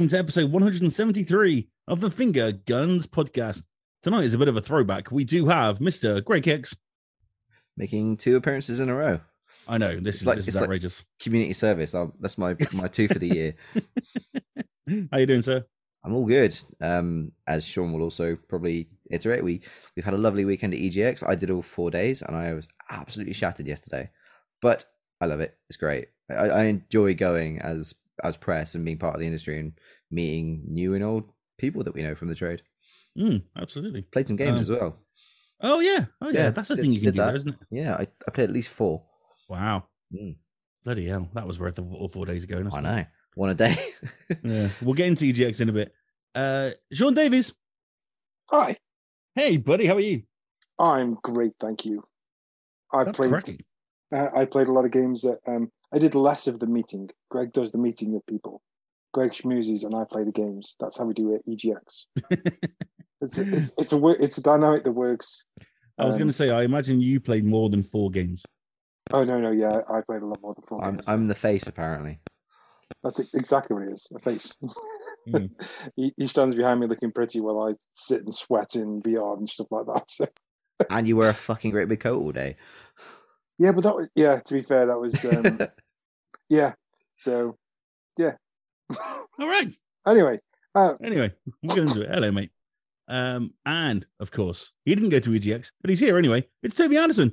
Welcome to episode 173 of the Finger Guns podcast. Tonight is a bit of a throwback. We do have Mr. Greg Hicks. making two appearances in a row. I know this It's is like- this is like- outrageous. Community service. I'll, that's my my two for the year. How you doing, sir? I'm all good. Um, as Sean will also probably iterate, we we've had a lovely weekend at EGX. I did all four days, and I was absolutely shattered yesterday. But I love it. It's great. I, I enjoy going as as press and being part of the industry and meeting new and old people that we know from the trade. Mm, absolutely. Played some games Um, as well. Oh yeah. Oh yeah. Yeah, That's the did- thing you can do, there, that. isn't it? Yeah, I, I played at least four. Wow. Mm. Bloody hell. That was worth all four days ago. I suppose. know. One a day. Yeah. We'll get into EGX in a bit. Uh Sean Davies. Hi, Hey, buddy. How are you? I'm great, thank you. I That's played. cracking. Uh, I played a lot of games. That, um, I did less of the meeting. Greg does the meeting with people. Greg schmoozes, and I play the games. That's how we do it. EGX. It's a, it's, it's a wo- it's a dynamic that works. I was Um, going to say, I imagine you played more than four games. Oh no, no, yeah, I played a lot more than four. I'm games. I'm the face apparently. That's exactly what it is. A face. Mm. he, he stands behind me looking pretty while I sit and sweat in VR and stuff like that. So, And you wear a fucking great big coat all day. yeah, but that was yeah. To be fair, that was um, yeah. So yeah. All right. anyway, uh, Anyway, we'll get into it. Hello, mate. Um, and of course, he didn't go to EGX, but he's here anyway. It's Toby Anderson.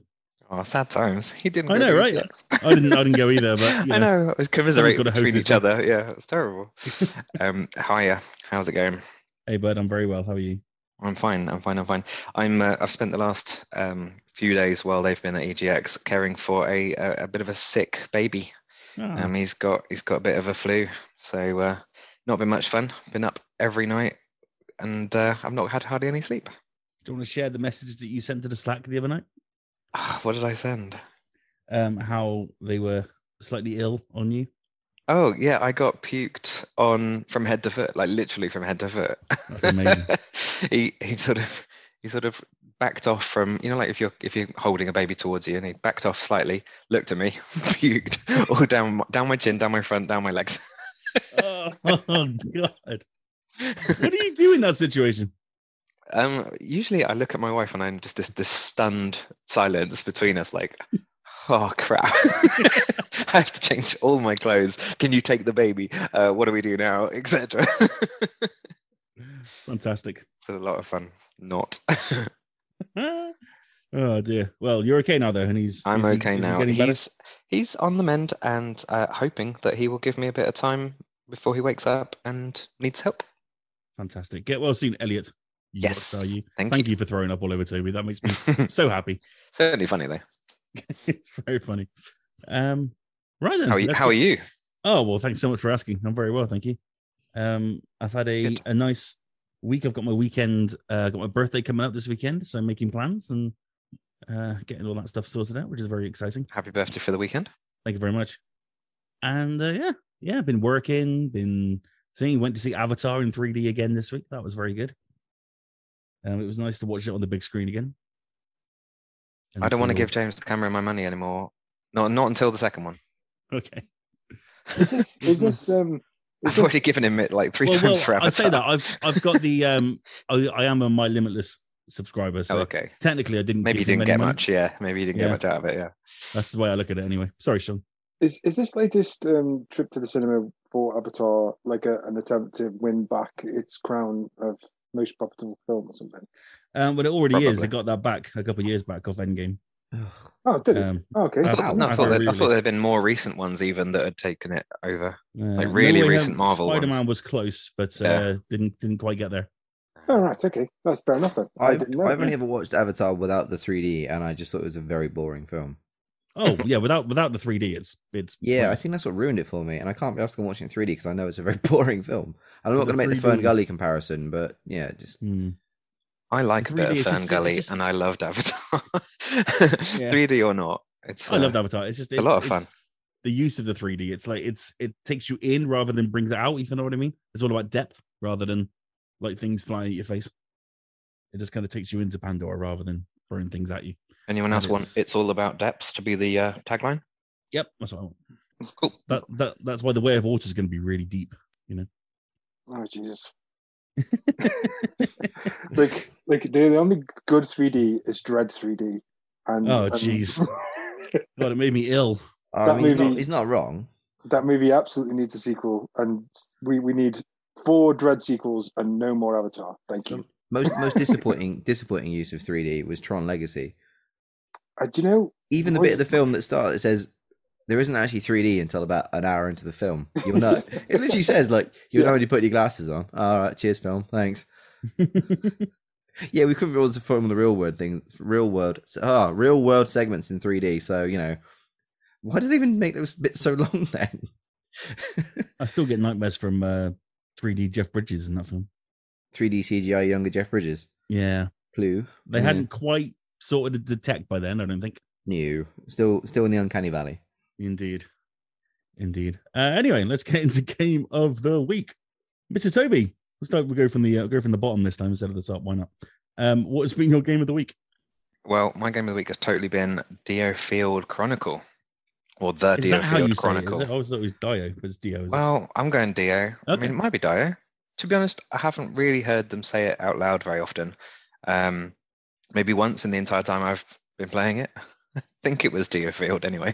Oh, sad times. He didn't. I go know, to right? I didn't. I didn't go either, but you I know. It I was commiserating gotta host between each thing. other. Yeah, it's terrible. um, hiya. How's it going? Hey, bud, I'm very well. How are you? I'm fine. I'm fine. I'm fine. I'm. Uh, I've spent the last um, few days while they've been at EGX caring for a a, a bit of a sick baby. Ah, Um, he's got he's got a bit of a flu, so uh, not been much fun. Been up every night, and uh, I've not had hardly any sleep. do you want to share the message that you sent to the Slack the other night? Ah, what did I send? Um, how they were slightly ill on you. Oh yeah, I got puked on from head to foot, like literally from head to foot. That's amazing. he he sort of he sort of backed off from you know like if you're if you're holding a baby towards you and he backed off slightly, looked at me, puked all down down my chin, down my front, down my legs. oh, God! What do you do in that situation? um, usually I look at my wife and I'm just this this stunned silence between us, like. Oh crap! I have to change all my clothes. Can you take the baby? Uh, what do we do now, etc. Fantastic. It's a lot of fun. Not. oh dear. Well, you're okay now, though, and he's. I'm is he- okay is he now. better? He's he's on the mend and uh, hoping that he will give me a bit of time before he wakes up and needs help. Fantastic. Get well soon, Elliot. You Yes, you. thank, Thank you. you for throwing up all over Toby. That makes me so happy. Certainly funny though. it's very funny. Um, right then. How are you? How are you? Oh well, thanks so much for asking. I'm very well, thank you. Um, I've had a, Good. a nice week. I've got my weekend. Uh, got my birthday coming up this weekend, so I'm making plans and uh, getting all that stuff sorted out, which is very exciting. Happy birthday for the weekend. Thank you very much. And uh, yeah, yeah, been working, been seeing. Went to see Avatar in 3D again this week. That was very good. Um, it was nice to watch it on the big screen again. And I don't want to give James the Cameron my money anymore. Not not until the second one. Okay. is this is this um? Is I've this, already given him it like three well, times well, for Avatar. I say that I've I've got the um I, I am on my limitless subscriber, so oh, okay. technically I didn't Maybe you give him didn't any get money. much. Yeah. Maybe you didn't Yeah. get much out of it. Yeah. That's the way I look at it anyway. Sorry, Sean. is is this latest um, trip to the cinema for Avatar like a, an attempt to win back its crown of most profitable film or something? Um, but it already is. Probably. It got that back a couple of years back off Endgame. Ugh. Oh, did it? Um, oh, okay. uh, I thought, no, I I've thought, there, I thought there'd been more recent ones even that had taken it over. Uh, Like really Way recent Home Marvel ones. Spider-Man was close, but Yeah. uh, didn't didn't quite get there. Oh, right. Okay. That's fair enough then. I I've, didn't know. I've only ever watched Avatar without the 3D, and I just thought it was a very boring film. Oh yeah, without without the 3D, it's it's Yeah, I think that's what ruined it for me, and I can't be asked on watching it in 3D because I know it's a very boring film. And I'm not going to make the 3D Fern Gully comparison, but yeah, just Hmm. I like a bit 3D, of Fern just- Gully, just- and I loved Avatar. Yeah. 3D or not, it's. I uh, loved Avatar. It's just a lot of fun. The use of the 3D, it's like it's it takes you in rather than brings it out. If you know what I mean, it's all about depth rather than like things flying at your face. It just kind of takes you into Pandora rather than throwing things at you. Anyone and else want it's- "It's all about depth" to be the uh, tagline? Yep, that's what I want. Cool. That that that's why the way of water is going to be really deep. You know. Oh Jesus! like, like the, the only good 3D is Dredd 3D. And Oh, and jeez. God, it made me ill. I That mean, he's, not, movie- he's not wrong. that movie absolutely needs a sequel, and we we need four Dredd sequels and no more Avatar. Thank you. Most most disappointing disappointing use of 3D was Tron Legacy. Uh, do you know? Even the What bit of the film that starts it says there isn't actually 3D until about an hour into the film. You'll know. it literally says like you'll Yeah. know when you put your glasses on. All right, cheers, film. Thanks. Yeah, we couldn't be able to film the real world things, real world, ah, real world segments in 3D. So you know, why did they even make those bits so long then? I still get nightmares from uh, 3D Jeff Bridges in that film. 3D CGI younger Jeff Bridges. Yeah, Clue. they Yeah. hadn't quite sorted the tech by then. I don't think. new. Still, still in the uncanny valley. Indeed, indeed. Uh, anyway, let's get into game of the week, Mr. Toby. Let's start. We go from the uh, go from the bottom this time instead of the top. Why not? Um, what has been your game of the week? Well, my game of the week has totally been Dio Field Chronicle, or the Is Dio that how Field you say it? Chronicle. It? I always thought it was Dio, but it's Dio. Is it? Well, I'm going Dio. I mean, it might be Dio. To be honest, I haven't really heard them say it out loud very often. Um, maybe once in the entire time I've been playing it. I think it was Dio Field anyway.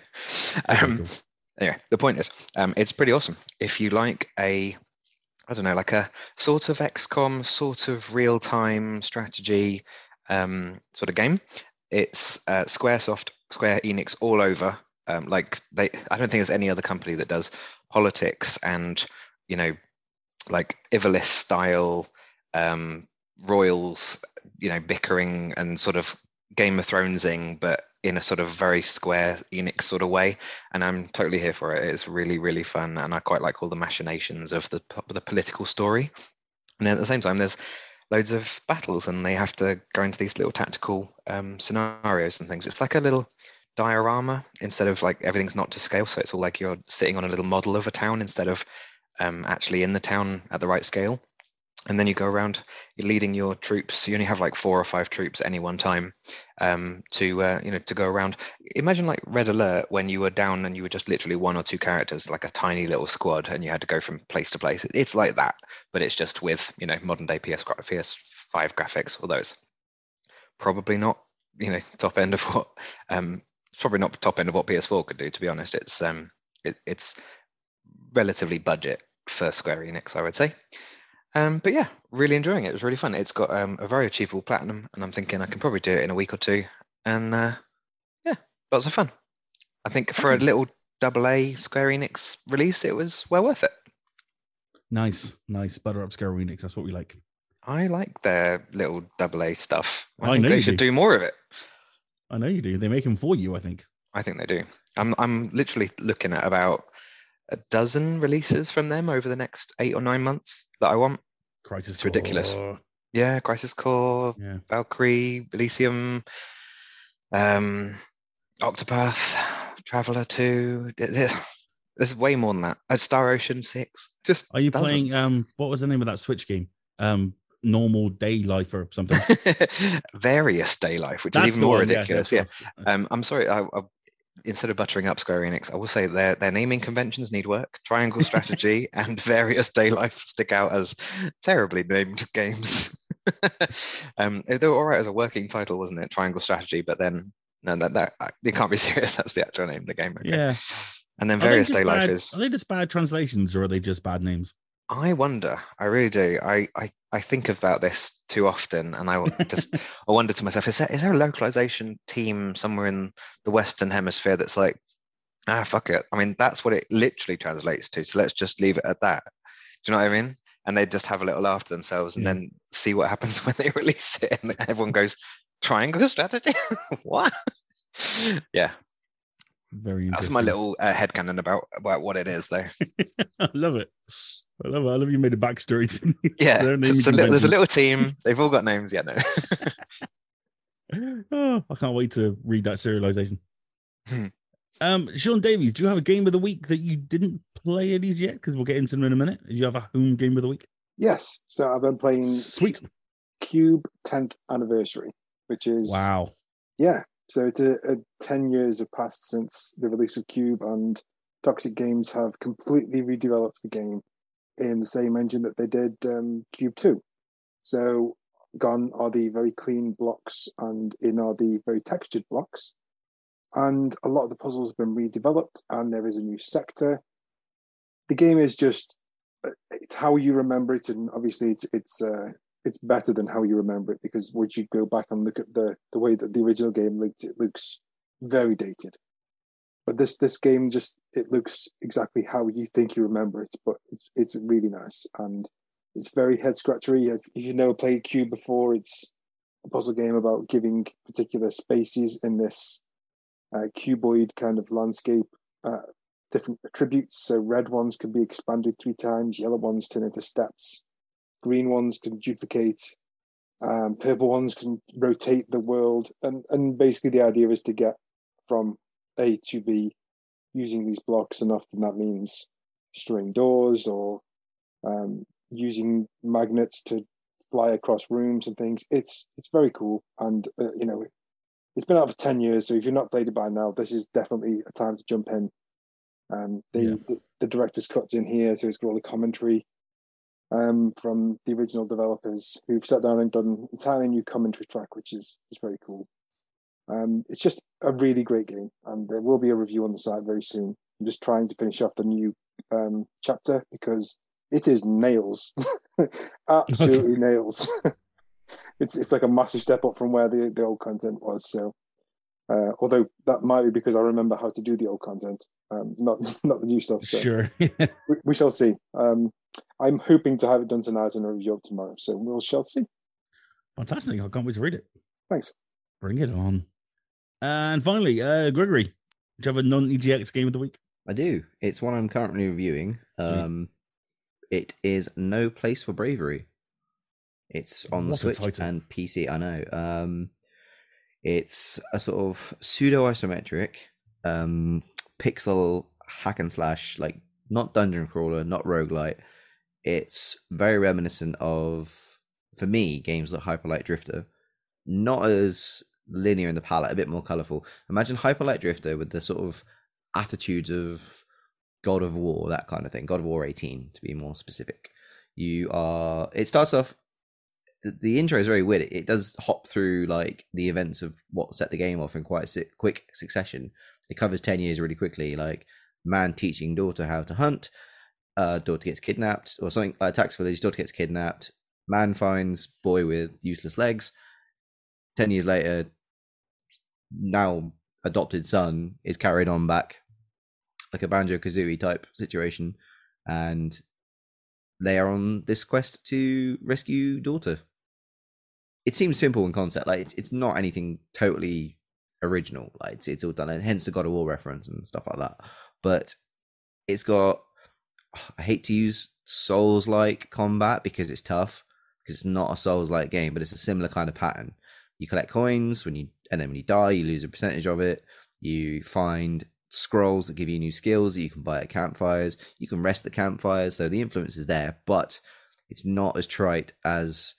Okay, Um, cool. anyway, the point is, um, it's pretty awesome. If you like a, I don't know, like a sort of XCOM, sort of real-time strategy um, sort of game, it's uh, SquareSoft, Square Enix all over. Um, like they, I don't think there's any other company that does politics and you know, like Ivalice style um, royals, you know, bickering and sort of Game of Thronesing, but in a sort of very Square Enix sort of way and I'm totally here for it. It's really, really fun, and I quite like all the machinations of the the political story. And then at the same time, there's loads of battles, and they have to go into these little tactical um, scenarios and things. It's like a little diorama instead of like everything's not to scale, so it's all like you're sitting on a little model of a town instead of um, actually in the town at the right scale. And then you go around, leading your troops. You only have like four or five troops any one time um, to uh, you know to go around imagine like red alert when you were down and you were just literally one or two characters like a tiny little squad and you had to go from place to place it's like that but it's just with you know modern day ps gra- ps5 graphics although it's probably not you know top end of what um it's probably not the top end of what ps4 could do to be honest it's um it, it's relatively budget for square enix i would say um, but yeah, really enjoying it. It was really fun. It's got um, a very achievable platinum, and I'm thinking I can probably do it in a week or two. And uh, yeah, lots of fun. I think for a little double A Square Enix release, it was well worth it. Nice, nice. Butter up Square Enix. That's what we like. I like their little double A stuff. I, I think know they should do more of it. I know you do. They make them for you. I think. I think they do. I'm I'm literally looking at about a dozen releases from them over the next eight or nine months that I want. Crisis. It's ridiculous. Core. Yeah, Crisis Core, Yeah. Valkyrie, Elysium, um, Octopath, Traveler 2. There- there- There's way more than that. Uh, Star Ocean 6. Just Are you playing? Um, what was the name of that Switch game? Um, Normal Day Life or something. Various Day Life, which That's is even more one, ridiculous. of Yeah. course. Um, I'm sorry. I, I, instead of buttering up Square Enix, I will say their their naming conventions need work. Triangle Strategy and Various Day Life stick out as terribly named games. um, they were all right as a working title, wasn't it? Triangle Strategy, but then no, that that you can't be serious. That's the actual name of the game. okay. Yeah. And then Various Day Life is. Are they just bad translations or are they just bad names? I wonder. I really do. I, I, I think about this too often, and I just I wonder to myself: is there is there a localization team somewhere in the Western Hemisphere that's like, ah, fuck it. I mean, that's what it literally translates to. So let's just leave it at that. Do you know what I mean? And they just have a little laugh to themselves, and Yeah. then see what happens when they release it, and everyone goes, "Triangle strategy? what?" yeah, Very that's my little uh, headcanon about about what it is, though. I love it. I love. I love you made a backstory to me. Yeah, Their naming just a li- there's a little team. They've all got names. Yeah, no. oh, I can't wait to read that serialization. Hmm. um, Sean Davies, do you have a game of the week that you didn't play any yet? Because we'll get into them in a minute. Do you have a home game of the week? Yes. So I've been playing Sweet. QUBE 10th anniversary, which is Wow. yeah. So it's a, a 10 years have passed since the release of QUBE, and Toxic Games have completely redeveloped the game in the same engine that they did um, QUBE 2. So gone are the very clean blocks and in are the very textured blocks. And a lot of the puzzles have been redeveloped and there is a new sector. The game is just it's how you remember it and obviously it's it's uh, it's better than how you remember it because once you go back and look at the the way that the original game looked, it looks very dated. But this this game just it looks exactly how you think you remember it, but it's it's really nice and it's very head scratchery. If, if you never played QUBE before, it's a puzzle game about giving particular spaces in this uh, cuboid kind of landscape uh, different attributes. So red ones can be expanded three times, yellow ones turn into steps, green ones can duplicate, um, purple ones can rotate the world, and and basically the idea is to get from A to B using these blocks, and often that means destroying doors or um, using magnets to fly across rooms and things. It's it's very cool, and uh, you know, it's been out for ten years. So if you've not played it by now, this is definitely a time to jump in. Um, the, yeah. the, the director's cuts in here, so it's got all the commentary um, from the original developers who've sat down and done an entirely new commentary track, which is is very cool. Um, it's just a really great game, and there will be a review on the site very soon. I'm just trying to finish off the new um, chapter because it is nails, absolutely nails. it's it's like a massive step up from where the, the old content was. So, uh, although that might be because I remember how to do the old content, um, not not the new stuff. So sure, we, we, shall see. Um, I'm hoping to have it done tonight and a review tomorrow, so we will shall see. Fantastic! I can't wait to read it. Thanks. Bring it on. And finally, uh, Gregory, do you have a non-EGX game of the week? I do. It's one I'm currently reviewing. Um, it is No Place for Bravery. It's on what the Switch and PC. I know. Um, it's a sort of pseudo isometric um, pixel hack and slash, like not dungeon crawler, not roguelite. It's very reminiscent of, for me, games like Hyper Light Drifter. Not as linear in the palette, a bit more colorful. Imagine Hyper Light Drifter with the sort of attitudes of God of War, that kind of thing. God of War 18, to be more specific. You are. It starts off. The, intro is very weird. It, does hop through like the events of what set the game off in quite a quick succession. It covers 10 years really quickly. Like man teaching daughter how to hunt. Uh, daughter gets kidnapped, or something. Uh, tax village. Daughter gets kidnapped. Man finds boy with useless legs. Ten years later, now adopted son is carried on back like a Banjo Kazooie type situation, and they are on this quest to rescue daughter. It seems simple in concept, like it's it's not anything totally original. Like it's, it's all done, and hence the God of War reference and stuff like that. But it's got I hate to use Souls like combat because it's tough because it's not a Souls like game, but it's a similar kind of pattern. You collect coins when you, and then when you die, you lose a percentage of it. You find scrolls that give you new skills that you can buy at campfires. You can rest at campfires, so the influence is there, but it's not as trite as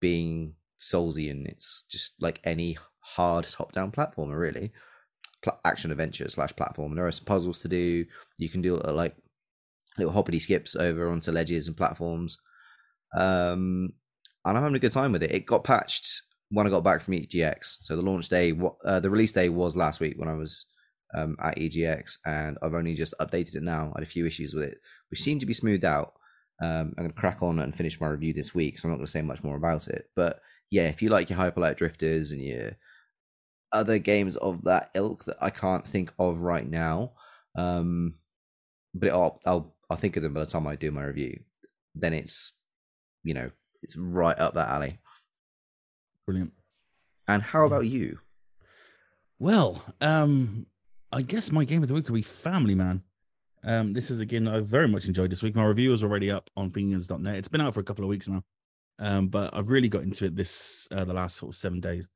being Soulsian. It's just like any hard top-down platformer, really. Pl- action adventure slash platform. There are some puzzles to do. You can do uh, like little hoppity skips over onto ledges and platforms. Um, and I'm having a good time with it. It got patched when I got back from EGX. So the launch day, uh, the release day was last week when I was um, at EGX, and I've only just updated it now. I had a few issues with it, which seem to be smoothed out. Um, I'm going to crack on and finish my review this week, so I'm not going to say much more about it. But yeah, if you like your Hyperlight Drifters and your other games of that ilk that I can't think of right now, um, but I'll, I'll I'll think of them by the time I do my review. Then it's you know it's right up that alley. Brilliant. And how about you? Well, um, I guess my game of the week could be Family Man. Um, this is again I very much enjoyed this week. My review is already up on fingerguns.net. It's been out for a couple of weeks now, um, but I've really got into it this uh, the last sort of seven days,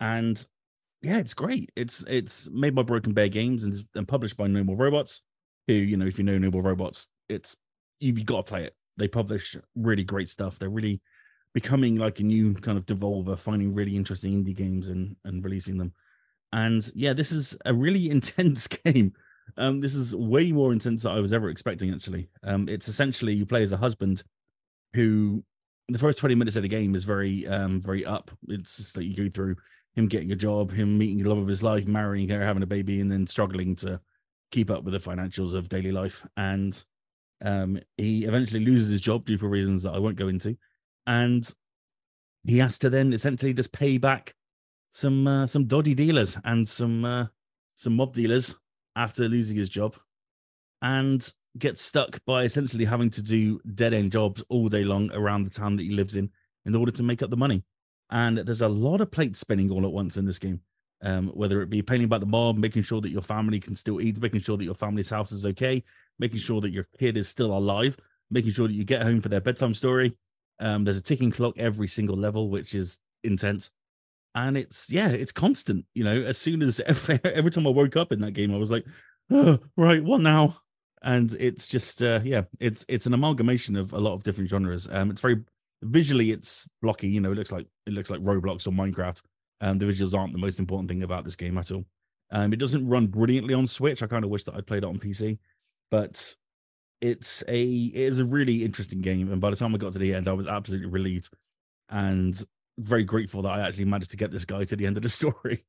and yeah, it's great. It's it's made by Broken Bear Games and, and published by No More Robots. Who you know, if you know No More Robots, it's you've got to play it. They publish really great stuff. They're really becoming like a new kind of devolver, finding really interesting indie games and and releasing them. And yeah, this is a really intense game. Um, this is way more intense than I was ever expecting. Actually, um, it's essentially you play as a husband who the first 20 minutes of the game is very um very up it's just that you go through him getting a job him meeting the love of his life marrying her having a baby and then struggling to keep up with the financials of daily life and um he eventually loses his job due for reasons that i won't go into and he has to then essentially just pay back some uh, some dodgy dealers and some uh, some mob dealers after losing his job and gets stuck by essentially having to do dead end jobs all day long around the town that he lives in in order to make up the money. And there's a lot of plates spinning all at once in this game. Um, whether it be painting about the mob, making sure that your family can still eat, making sure that your family's house is okay, making sure that your kid is still alive, making sure that you get home for their bedtime story. Um, there's a ticking clock every single level, which is intense. And it's yeah, it's constant. You know, as soon as every, time I woke up in that game, I was like, oh, right, what now? and it's just uh, yeah it's it's an amalgamation of a lot of different genres um it's very visually it's blocky you know it looks like it looks like roblox or minecraft um the visuals aren't the most important thing about this game at all um it doesn't run brilliantly on switch i kind of wish that i'd played it on pc but it's a it is a really interesting game and by the time i got to the end i was absolutely relieved and very grateful that i actually managed to get this guy to the end of the story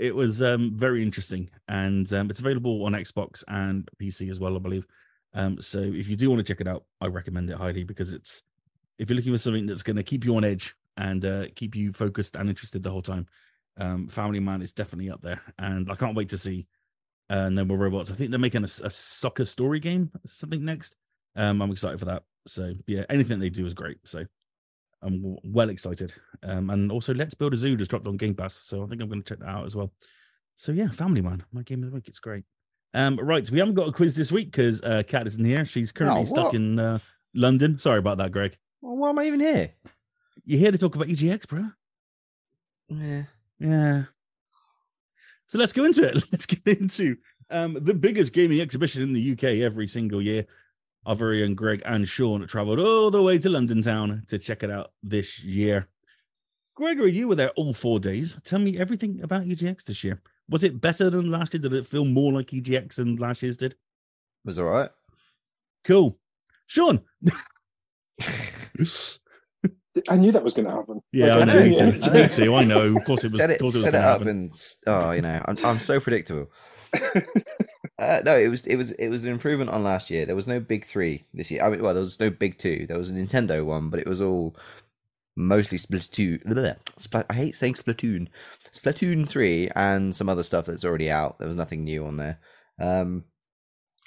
it was um, very interesting, and um, it's available on Xbox and PC as well, I believe. Um, so if you do want to check it out, I recommend it highly because it's if you're looking for something that's going to keep you on edge and uh, keep you focused and interested the whole time. Um, Family Man is definitely up there, and I can't wait to see uh, No More Robots. I think they're making a, a soccer story game, something next. Um, I'm excited for that. So yeah, anything they do is great. So I'm well excited. Um, and also, Let's Build a Zoo just dropped on Game Pass, so I think I'm going to check that out as well. So yeah, Family Man, my game of the week. It's great. Um, right, we haven't got a quiz this week because uh, Kat isn't here. She's currently oh, stuck in uh, London. Sorry about that, Greg. Well, why am I even here? You're here to talk about EGX, bro. Yeah. Yeah. So let's go into it. Let's get into um, the biggest gaming exhibition in the UK every single year. Our very own Greg and Sean traveled all the way to London town to check it out this year. Gregory, you were there all four days. Tell me everything about EGX this year. Was it better than last year? Did it feel more like EGX than last year's did? It was all right. Cool. Sean. I knew that was going to happen. Yeah, like, I, know, me, too. me too. I know. Of course, it was. Set it, it set it up happen. and oh, you know, I'm, I'm so predictable. Uh, no, it was it was it was an improvement on last year. There was no big three this year. I mean, well, there was no big two. There was a Nintendo one, but it was all mostly Splatoon. Spl- I hate saying Splatoon. Splatoon three and some other stuff that's already out. There was nothing new on there. Um,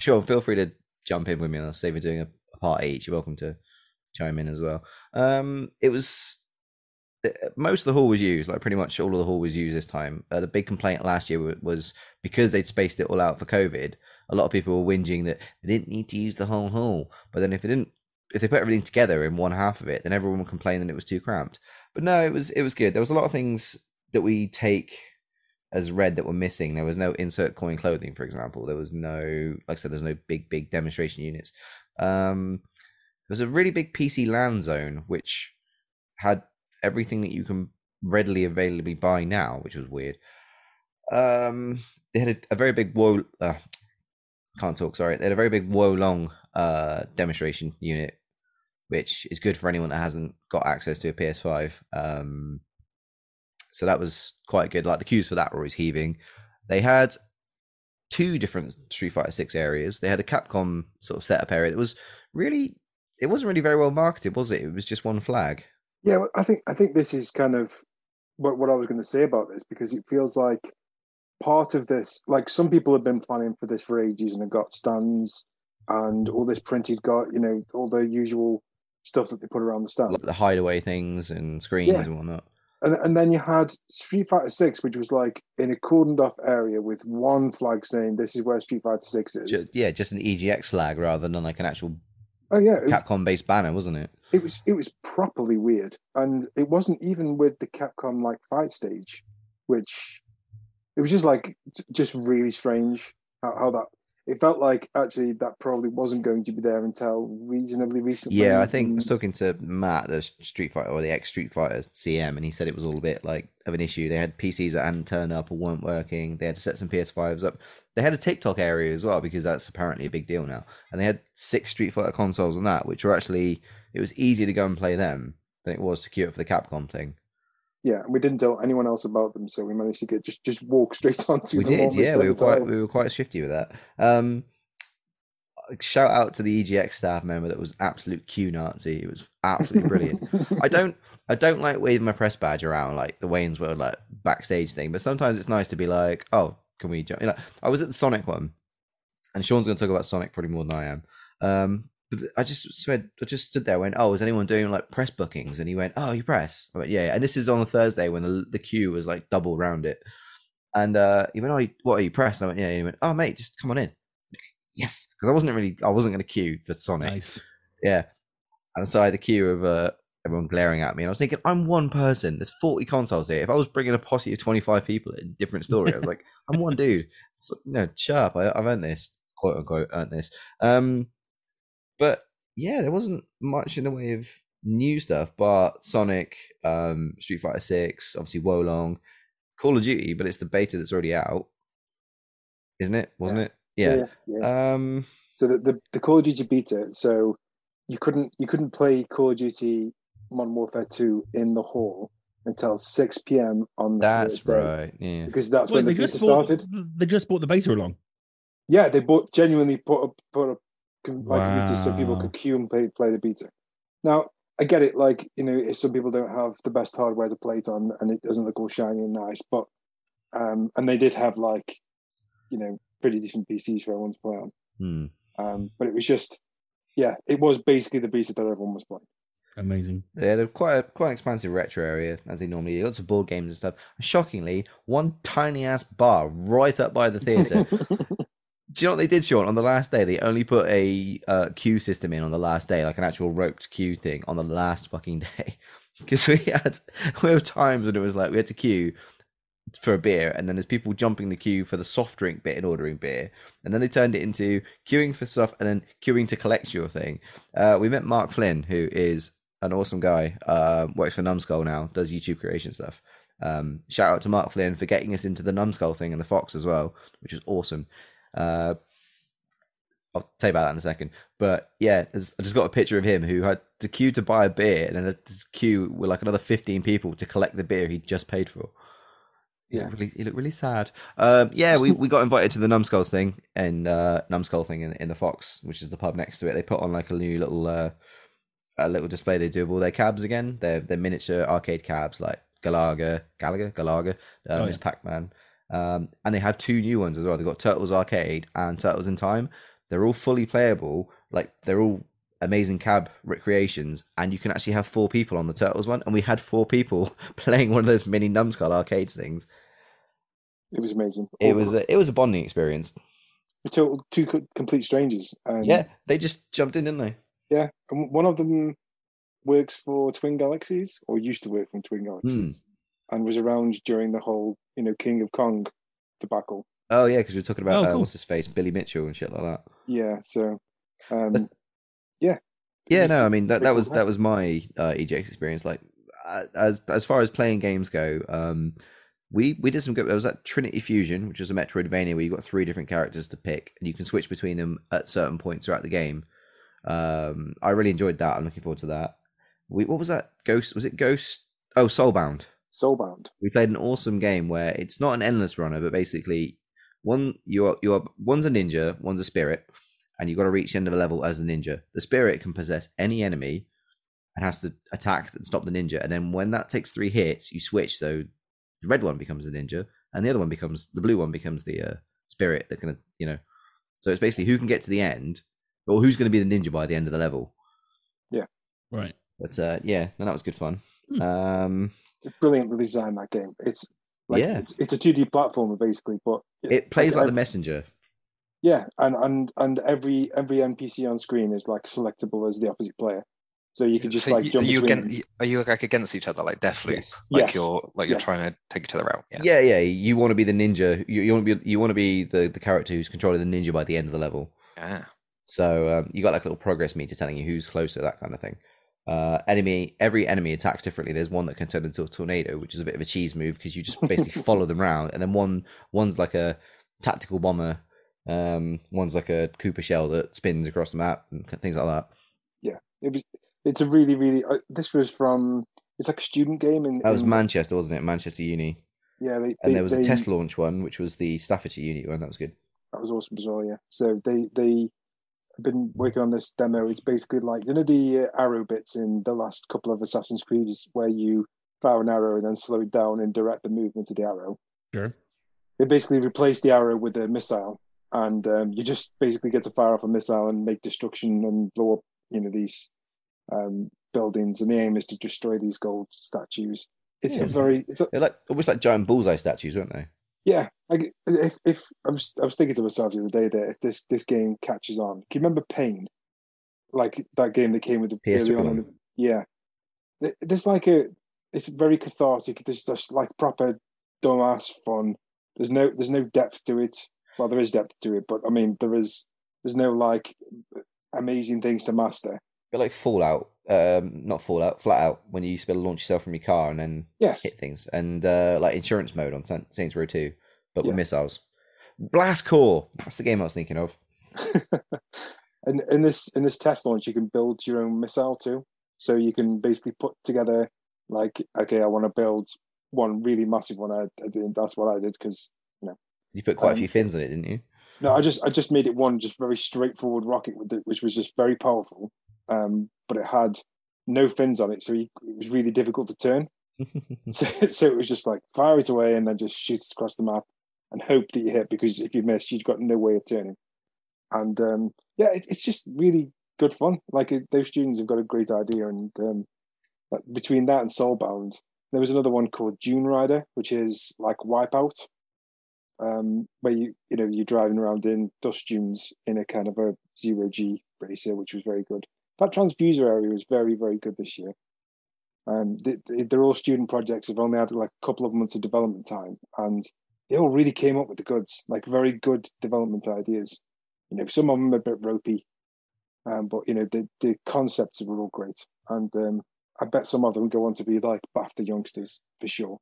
sure, feel free to jump in with me. I'll say we're doing a, a part each. You're welcome to chime in as well. Um, it was most of the hall was used, like pretty much all of the hall was used this time. Uh, the big complaint last year was because they'd spaced it all out for COVID. A lot of people were whinging that they didn't need to use the whole hall, but then if they didn't, if they put everything together in one half of it, then everyone would complain that it was too cramped. But no, it was it was good. There was a lot of things that we take as read that were missing. There was no insert coin clothing, for example. There was no, like I said, there's no big big demonstration units. Um, was a really big PC LAN zone which had everything that you can readily availably buy now, which was weird. Um, they had a, a very big woe. Uh, can't talk. Sorry, they had a very big Wo Long uh, demonstration unit, which is good for anyone that hasn't got access to a PS5. Um, so that was quite good. Like the queues for that were always heaving. They had two different Street Fighter Six areas. They had a Capcom sort of setup area. It was really, it wasn't really very well marketed, was it? It was just one flag. Yeah, I think I think this is kind of what what I was going to say about this because it feels like part of this. Like some people have been planning for this for ages and have got stands and all this printed got you know all the usual stuff that they put around the stand, like the hideaway things and screens yeah. and whatnot. And, and then you had Street Fighter Six, which was like in a cordoned off area with one flag saying this is where Street Fighter Six is. Just, yeah, just an EGX flag rather than like an actual oh yeah Capcom based banner, wasn't it? it was it was properly weird, and it wasn't even with the Capcom like fight stage, which it was just like just really strange how, how that it felt like actually that probably wasn't going to be there until reasonably recently. Yeah, I think I was talking to Matt, the Street Fighter or the ex Street Fighter CM, and he said it was all a bit like of an issue. They had PCs that hadn't turned up or weren't working. They had to set some PS5s up. They had a TikTok area as well because that's apparently a big deal now. And they had six Street Fighter consoles on that, which were actually it was easier to go and play them than it was to queue up for the Capcom thing. Yeah, and we didn't tell anyone else about them, so we managed to get just just walk straight onto the. we did, yeah. We were quite time. we were quite shifty with that. Um, shout out to the EGX staff member that was absolute Q Nazi. It was absolutely brilliant. I don't I don't like waving my press badge around like the Wayne's World like backstage thing, but sometimes it's nice to be like, oh, can we jump? You know, I was at the Sonic one, and Sean's going to talk about Sonic probably more than I am. Um, I just said, I just stood there, and went, oh, is anyone doing like press bookings? And he went, oh, you press? I went, yeah. And this is on a Thursday when the the queue was like double round it, and uh, he went, oh, what are you press? And I went, yeah. And he went, oh, mate, just come on in. Yes, because I wasn't really, I wasn't going to queue for Sonic. Nice. Yeah. And so I had the queue of uh, everyone glaring at me. And I was thinking, I'm one person. There's 40 consoles here. If I was bringing a posse of 25 people in, different story. I was like, I'm one dude. It's like, no, sharp. I, I've earned this, quote unquote, earned this. Um, but yeah, there wasn't much in the way of new stuff, but Sonic, um, Street Fighter 6, obviously Wo Long, Call of Duty, but it's the beta that's already out, isn't it? Wasn't it? Yeah. yeah, yeah. Um, So the, the the Call of Duty beta, so you couldn't you couldn't play Call of Duty Modern Warfare Two in the hall until six p.m. on the that's third day, right. Yeah. because that's Well, when the they just beta bought, started. they just bought the beta along. Yeah, they bought genuinely put up put up com- like a beta so people could queue and play play the beta. Now I get it, like you know, if some people don't have the best hardware to play it on, and it doesn't look all shiny and nice, but um, and they did have like, you know, pretty decent PCs for everyone to play on. Hmm. Um, but it was just, yeah, it was basically the beta that everyone was playing. Amazing. Yeah, they're quite a, quite an expansive retro area as they normally do. Lots of board games and stuff. Shockingly, one tiny ass bar right up by the theatre. do you know what they did, Sean? On the last day, they only put a uh, queue system in on the last day, like an actual roped queue thing on the last fucking day. Because we had we have times when it was like we had to queue for a beer, and then there's people jumping the queue for the soft drink bit and ordering beer, and then they turned it into queuing for stuff and then queuing to collect your thing. Uh, we met Mark Flynn, who is an awesome guy. Uh, works for Numskull now, does YouTube creation stuff. Um, shout out to Mark Flynn for getting us into the Numskull thing and the Fox as well, which was awesome. Uh, I'll tell you about that in a second. But yeah, I just got a picture of him who had to queue to buy a beer and then to queue with like another 15 people to collect the beer he just paid for. He Yeah. looked really, he looked really sad. Um, yeah, we, we got invited to the Numskulls thing and uh, Numskull thing in, in the Fox, which is the pub next to it. They put on like a new little uh, a little display they do of all their cabs again. They're, they're miniature arcade cabs like Galaga, Galaga, Galaga, um, Oh, yeah. Pac-Man. Um, and they have two new ones as well. They've got Turtles Arcade and Turtles in Time. They're all fully playable. Like they're all amazing cab recreations, and you can actually have four people on the Turtles one. And we had four people playing one of those mini Numskull arcades things. It was amazing. It was a, it was a bonding experience. Total two complete strangers. And Yeah, they just jumped in, didn't they? yeah. And one of them works for Twin Galaxies, or used to work for Twin Galaxies, Hmm. and was around during the whole, you know, King of Kong debacle. Oh yeah, because we are talking about Oh, uh, what's his face, Billy Mitchell and shit like that. Yeah. So, um, Yeah, was no, I mean that, that was that was my uh, EGX experience. Like uh, as as far as playing games go, um, we we did some good. There was that Trinity Fusion, which was a Metroidvania where you got three different characters to pick, and you can switch between them at certain points throughout the game. Um, I really enjoyed that. I'm looking forward to that. We what was that? Ghost? Was it Ghost? Oh, Soulbound. Soulbound. we played an awesome game where it's not an endless runner, but basically one you are you are one's a ninja, one's a spirit, and you've got to reach the end of a level as a ninja. The spirit can possess any enemy and has to attack and stop the ninja. And then when that takes three hits, you switch. So the red one becomes the ninja, and the other one becomes the blue one becomes the uh, spirit that can you know. So it's basically who can get to the end, or who's going to be the ninja by the end of the level. Yeah. Right. But uh, yeah, and that was good fun. Hmm. Um, Brilliantly designed that game. It's like Yeah. it's, it's a 2D platformer basically, but it plays like I- the messenger. Yeah, and and and every every NPC on screen is like selectable as the opposite player. So you could just So like you- jump are you between. against, are you like against each other like Deathloop? Yes. Like Yes. you're like you're Yeah. trying to take each other out. Yeah. Yeah, yeah. You want to be the ninja. You, you want to be you want to be the, the character who's controlling the ninja by the end of the level. Yeah. So um, you got like a little progress meter telling you who's closer, that kind of thing. Uh, enemy, every enemy attacks differently. There's one that can turn into a tornado, which is a bit of a cheese move because you just basically follow them around, and then one one's like a tactical bomber, um, one's like a Koopa shell that spins across the map and things like that. Yeah, it was. It's a really, really. Uh, this was from. It's like a student game, and That was Manchester, wasn't it? Manchester Uni, Yeah, they, and there was a test launch one, which was the Staffordshire Uni one. That was good. That was awesome as well. Yeah. So they they have been working on this demo. It's basically like you know the arrow bits in the last couple of Assassin's Creeds where you fire an arrow and then slow it down and direct the movement of the arrow. Sure. They basically replace the arrow with a missile, and um, you just basically get to fire off a missile and make destruction and blow up you know these um, buildings. And the aim is to destroy these gold statues. It's Yeah. a very it's a, like almost like giant bullseye statues, weren't they? Yeah, like if if I was I was thinking to myself the other day that if this this game catches on, can you remember Pain? Like that game that came with the PS3 on in one. yeah. There's like a it's very cathartic. There's just like proper dumbass fun. There's no there's no depth to it. Well, there is depth to it, but I mean there is there's no like amazing things to master. bit like Fallout, um, not Fallout, Flat Out, when you used to be able to launch yourself from your car and then Yes, hit things, and uh, like insurance mode on Saint- Saints Row 2, but with missiles. Blast Corps, that's the game I was thinking of. and in this in this test launch, you can build your own missile too. So you can basically put together like, okay, I want to build one really massive one. I, I did, that's what I did because You know you put quite a Um, few fins on it, didn't you? no, I just I just made it one just very straightforward rocket with it, which was just very powerful. Um, but it had no fins on it, so you, it was really difficult to turn. So, so it was just like fire it away and then just shoot it across the map and hope that you hit because if you miss, you've got no way of turning. And um, yeah, it, it's just really good fun. Like it, those students have got a great idea, and um, like, between that and Soulbound, there was another one called June Rider, which is like Wipeout, um, where you you know you're driving around in dust dunes in a kind of a zero G racer, which was very good. That transfuser area was very very good this year. Um, they, they- they're all student projects. They've only had like a couple of months of development time, and they all really came up with the goods, like very good development ideas. You know, some of them are a bit ropey, um, but you know the the concepts were all great, and um, I bet some of them go on to be like BAFTA youngsters for sure.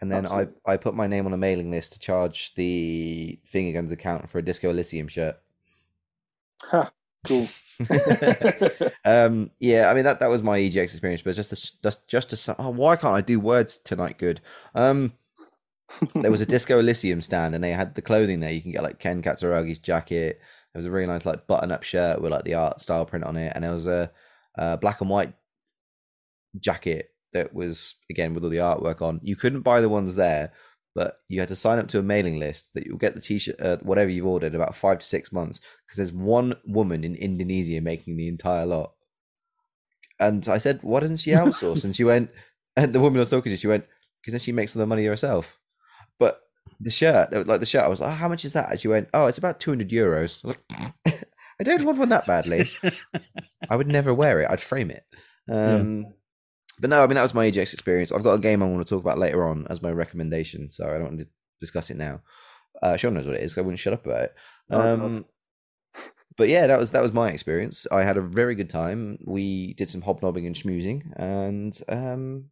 and then I, Absolutely. I put my name on a mailing list to charge the Fingerguns account for a Disco Elysium shirt. Ha, cool. um, yeah, I mean that that was my EGX experience, but just to, just just to oh, why can't I do words tonight? Good. Um, there was a Disco Elysium stand, and they had the clothing there. You can get like Kim Kitsuragi's jacket. There was a really nice like button-up shirt with like the art style print on it, and there was a, a black and white jacket that was again with all the artwork on. You couldn't buy the ones there, but you had to sign up to a mailing list that you'll get the t-shirt, uh, whatever you've ordered, about five to six months because there's one woman in Indonesia making the entire lot. And I said, "Why doesn't she outsource?" and she went, and the woman I was talking to, she went, "Because then she makes all the money herself." But the shirt, like the shirt, I was like, oh, "How much is that?" And she went, "Oh, it's about two hundred euros." I was like, "I don't want one that badly. I would never wear it. I'd frame it." Um, But no, I mean that was my EGX experience. I've got a game I want to talk about later on as my recommendation, so I don't want to discuss it now. Uh, Sean knows what it is. I wouldn't shut up about it. Oh, Um, but yeah, that was that was my experience. I had a very good time. We did some hobnobbing and schmoozing, and um,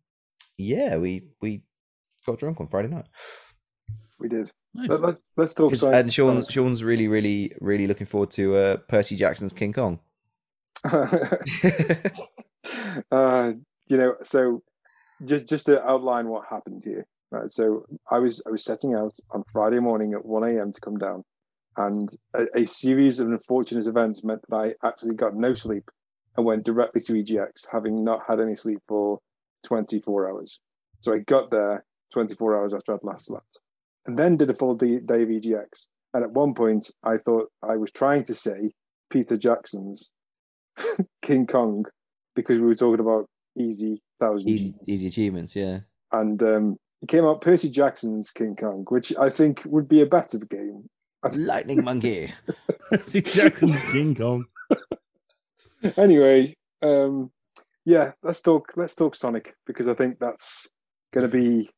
yeah, we we got drunk on Friday night. we did. Nice. Let, let, let's talk. 'Cause- sci- and Sean's Sean's really really really looking forward to uh, Percy Jackson's King Kong. uh, you know, so just just to outline what happened here. Right. So I was I was setting out on Friday morning at one a.m. to come down, and a, a series of unfortunate events meant that I actually got no sleep and went directly to EGX, having not had any sleep for twenty four hours. So I got there twenty four hours after I'd last slept, and then did a full day, day of EGX. And at one point, I thought I was trying to say Peter Jackson's King Kong because we were talking about easy thousand easy, easy achievements, yeah. and um, it came out Percy Jackson's King Kong, which I think would be a better game. Lightning monkey. See Jackson's King Kong. Anyway, Um, yeah, let's talk. Let's talk Sonic because I think that's going to be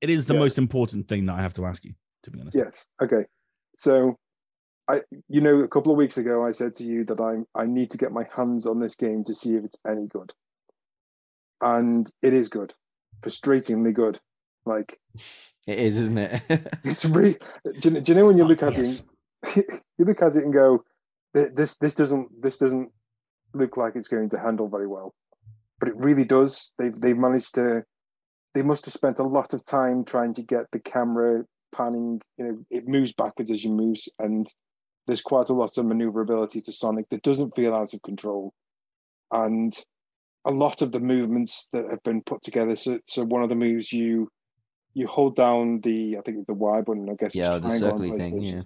It is the Yeah. most important thing that I have to ask you, to be honest. yes. Okay, so I, you know, a couple of weeks ago, I said to you that I'm I need to get my hands on this game to see if it's any good, and it is good, frustratingly good. Like It is, isn't it? it's really. Do you, do you know when you Oh, look at yes. it, you look at it and go, "This this doesn't this doesn't look like it's going to handle very well," but it really does. They've they've managed to. They must have spent a lot of time trying to get the camera panning. You know, it moves backwards as you move, and there's quite a lot of maneuverability to Sonic that doesn't feel out of control, and a lot of the movements that have been put together. So, so one of the moves you you hold down the I think the Y button. I guess yeah, the circly thing. Yeah,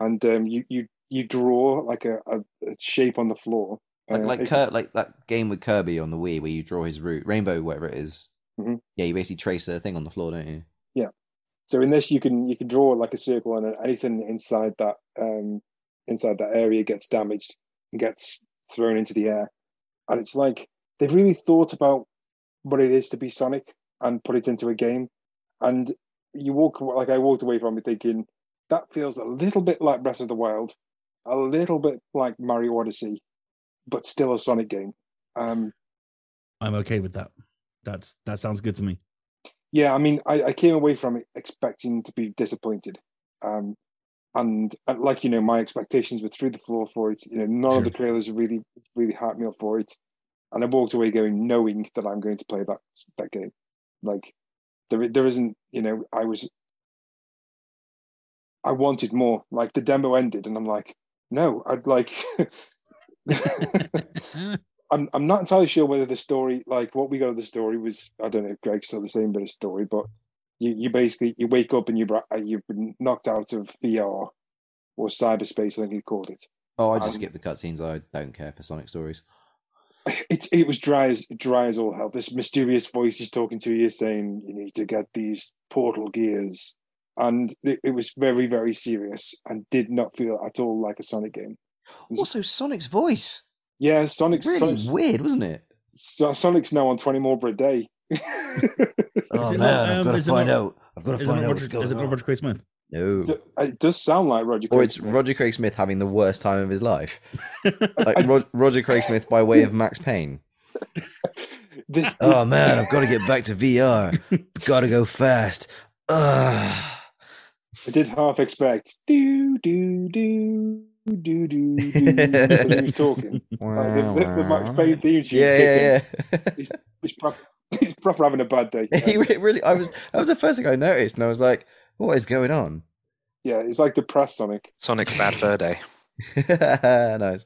and um, you you you draw like a, a, a shape on the floor. like Uh, like Kir- like that game with Kirby on the Wii where you draw his route, rainbow, whatever it is. Mhm. Yeah, you basically trace a thing on the floor, don't you? Yeah. So in this, you can you can draw like a circle, and anything inside that um, inside that area gets damaged and gets thrown into the air. And it's like they've really thought about what it is to be Sonic and put it into a game. And you walk like I walked away from it thinking that feels a little bit like Breath of the Wild, a little bit like Mario Odyssey, but still a Sonic game. Um, I'm okay with that. That's that sounds good to me. yeah, I mean, I, I came away from it expecting to be disappointed. Um, and, and like you know, my expectations were through the floor for it. You know, none of the trailers really, really hyped me up for it, and I walked away going knowing that I'm going to play that that game. Like, there there isn't, you know, I was, I wanted more. Like the demo ended, and I'm like, no, I'd like. I'm I'm not entirely sure whether the story, like what we got of the story, was I don't know if Greg saw the same bit of story, but you, you basically you wake up and you uh, you've been knocked out of VR or cyberspace, I think he called it. Oh, I just Um, skip the cutscenes. I don't care for Sonic stories. It's it was dry as dry as all hell. This mysterious voice is talking to you, saying you need to get these portal gears, and it, it was very very serious and did not feel at all like a Sonic game. Also, Sonic's voice. Yeah, Sonic's Really Sonic's, weird, wasn't it? So- Sonic's now on twenty more per day. Oh man, not, I've um, got to find not- out. I've got to find not out what's going is it not on. Roger Craig Smith? No. It does sound like Roger. Or it's Smith. Roger Craig Smith having the worst time of his life. Like Ro- Roger Craig Smith by way of Max Payne. This, Oh man, I've got to get back to VR. got to go fast. Ugh. I did half expect do do do do do do as he was talking. Like, the, the, the Max Payne theme tune. Yeah, yeah, yeah. He's proper, he's proper having a bad day. he really. I was. That was the first thing I noticed, and I was like, "What is going on?" Yeah, it's like depressed Sonic. Sonic's bad fur day. nice.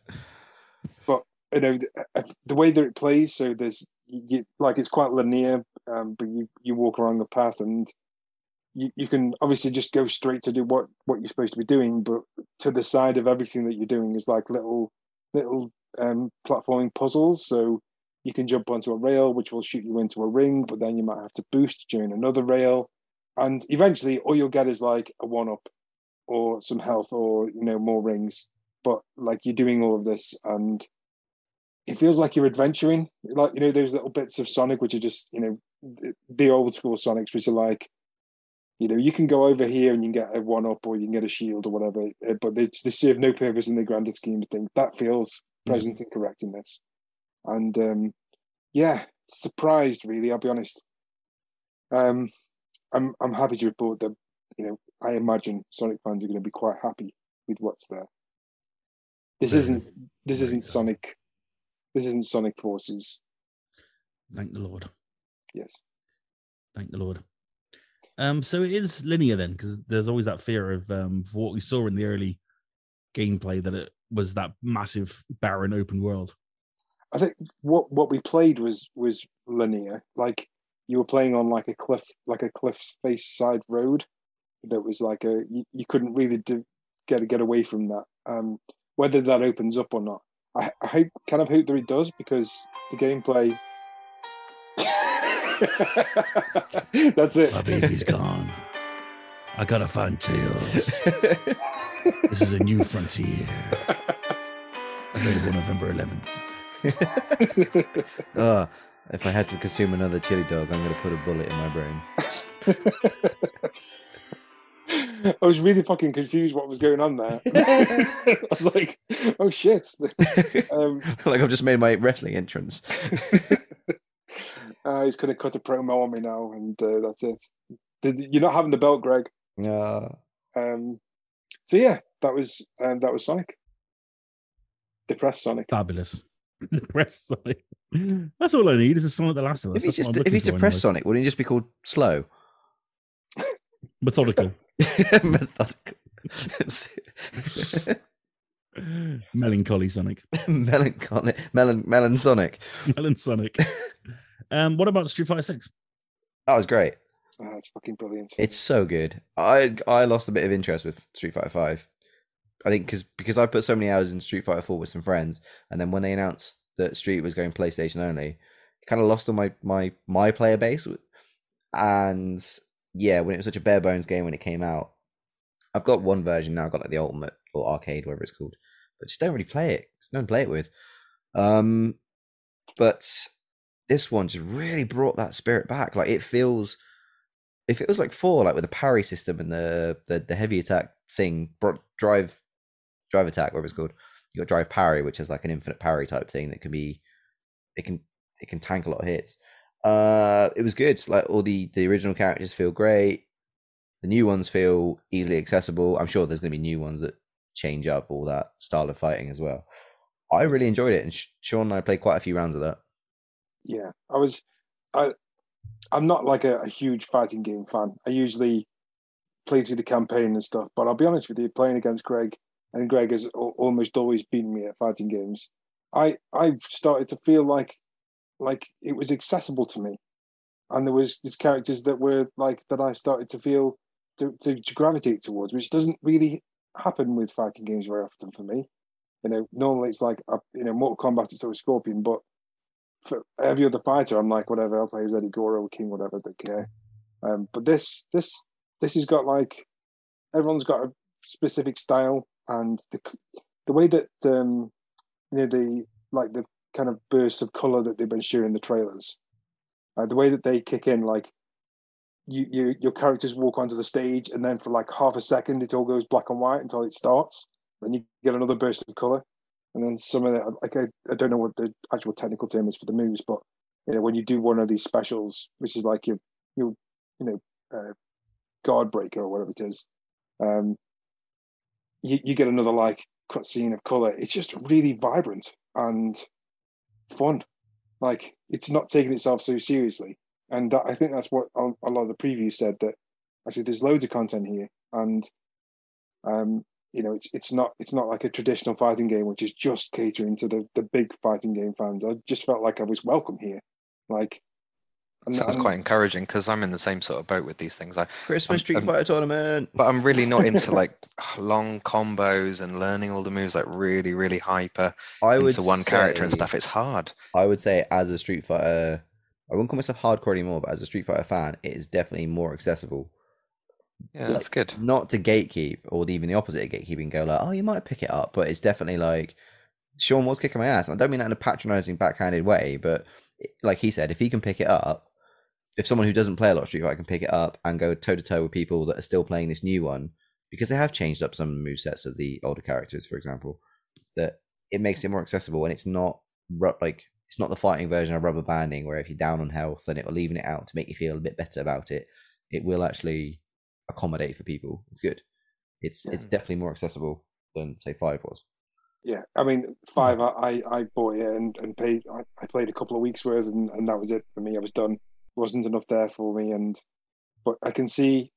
But you know the, uh, the way that it plays. So there's you, like it's quite linear, um, but you you walk along the path and. You, you can obviously just go straight to do what, what you're supposed to be doing, but to the side of everything that you're doing is like little little um, platforming puzzles. So you can jump onto a rail, which will shoot you into a ring, but then you might have to boost during another rail, and eventually all you'll get is like a one up, or some health, or you know more rings. But like you're doing all of this, and it feels like you're adventuring. Like you know those little bits of Sonic, which are just you know the- the old school Sonics, which are like. You know, you can go over here and you can get a one up or you can get a shield or whatever, uh, but they, they serve no purpose in the grander scheme of things. That feels Mhm. present and correct in this. And um, yeah, surprised really. I'll be honest. Um, I'm I'm happy to report that you know I imagine Sonic fans are going to be quite happy with what's there. This Very, isn't this isn't so. Sonic. This isn't Sonic Forces. Thank the Lord. Yes. Thank the Lord. Um, so it is linear then, because there's always that fear of um what we saw in the early gameplay that it was that massive barren open world. I think what what we played was was linear. Like you were playing on like a cliff, like a cliff face side road. That was like a you, you couldn't really do, get get away from that. Um, whether that opens up or not, I, I hope kind of hope that it does because the gameplay. That's it. My baby's gone. I gotta find Tails. This is a new frontier. Available November 11th. oh, if I had to consume another chili dog, I'm going to put a bullet in my brain. I was really fucking confused what was going on there. I was like, oh shit. Um, like I've just made my wrestling entrance. uh, he's going to cut a promo on me now, and uh, that's it. Did, you're not having the belt, Greg. Uh, Um, so yeah, that was um, that was Sonic. Depressed Sonic. Fabulous. Depressed Sonic. That's all I need is a Sonic The Last of Us. if he's just if he's looking for depressed anyways. Sonic, wouldn't he just be called slow? Methodical. Methodical. Melancholy Sonic. Melancholy, melon, melon Sonic. Melon Sonic. um, what about Street Fighter 6? That was great. Oh, that's fucking brilliant. It's so good. I I lost a bit of interest with Street Fighter Five. I think because because I put so many hours in Street Fighter Four with some friends, and then when they announced that Street was going PlayStation only, kind of lost on my my my player base. And yeah, when it was such a bare bones game when it came out, I've got one version now. I've got like the Ultimate or Arcade, whatever it's called, but just don't really play it. Just don't play it with. Um, but this one just really brought that spirit back. Like it feels if it was like four, like with the parry system and the the, the heavy attack thing, bro- drive drive attack, whatever it's called, you got drive parry, which is like an infinite parry type thing that can be it can it can tank a lot of hits. Uh, it was good. Like all the the original characters feel great. The new ones feel easily accessible. I'm sure there's going to be new ones that change up all that style of fighting as well. I really enjoyed it, and Sean and I played quite a few rounds of that. yeah, I was. I I'm not like a, a huge fighting game fan. I usually play through the campaign and stuff. But I'll be honest with you, playing against Greg, and Greg has almost always beaten me at fighting games. I I started to feel like like it was accessible to me, and there was these characters that were like that I started to feel to, to, to gravitate towards, which doesn't really happen with fighting games very often for me. You know, normally it's like uh, you know, Mortal Kombat it's always Scorpion, but for every other fighter, I'm like, whatever, I'll play as Eddie Goro, King, whatever, don't care. Um, but this, this, this has got like, everyone's got a specific style, and the the way that um, you know the like the kind of bursts of color that they've been showing in the trailers, uh, the way that they kick in, like you, you your characters walk onto the stage, and then for like half a second, it all goes black and white until it starts. Then you get another burst of color, and then some of the like I, I don't know what the actual technical term is for the moves, but you know when you do one of these specials, which is like your your you know uh, guard breaker or whatever it is, um, you, you get another like cutscene of color. It's just really vibrant and fun. Like it's not taking itself so seriously, and that, I think that's what a, lot of the previews said that actually there's loads of content here, and um, you know it's it's not it's not like a traditional fighting game which is just catering to the the big fighting game fans. I just felt like I was welcome here, like. And- Sounds and- quite encouraging because I'm in the same sort of boat with these things. I, Christmas Um, Street um, Fighter tournament. but I'm really not into like long combos and learning all the moves like really, really hyper I would into one character and stuff. It's hard. I would say as a Street Fighter, I wouldn't call myself hardcore anymore, but as a Street Fighter fan, it is definitely more accessible. Yeah, that's good. Not to gatekeep or even the opposite of gatekeeping, go like, oh, you might pick it up, but it's definitely like Sean was kicking my ass. And I don't mean that in a patronizing, backhanded way, but like he said, if he can pick it up, if someone who doesn't play a lot of Street Fighter can pick it up and go toe to toe with people that are still playing this new one, because they have changed up some move sets of the older characters, for example, that it makes it more accessible and it's not like it's not the fighting version of rubber banding where if you're down on health and it will leaving it out to make you feel a bit better about it. It will actually accommodate for people. It's good. It's hmm. it's definitely more accessible than say five was. Yeah, I mean, five. I I, I bought it and and paid. I, I played a couple of weeks worth, and, and that was it for me. I was done. Wasn't enough there for me, and but I can see,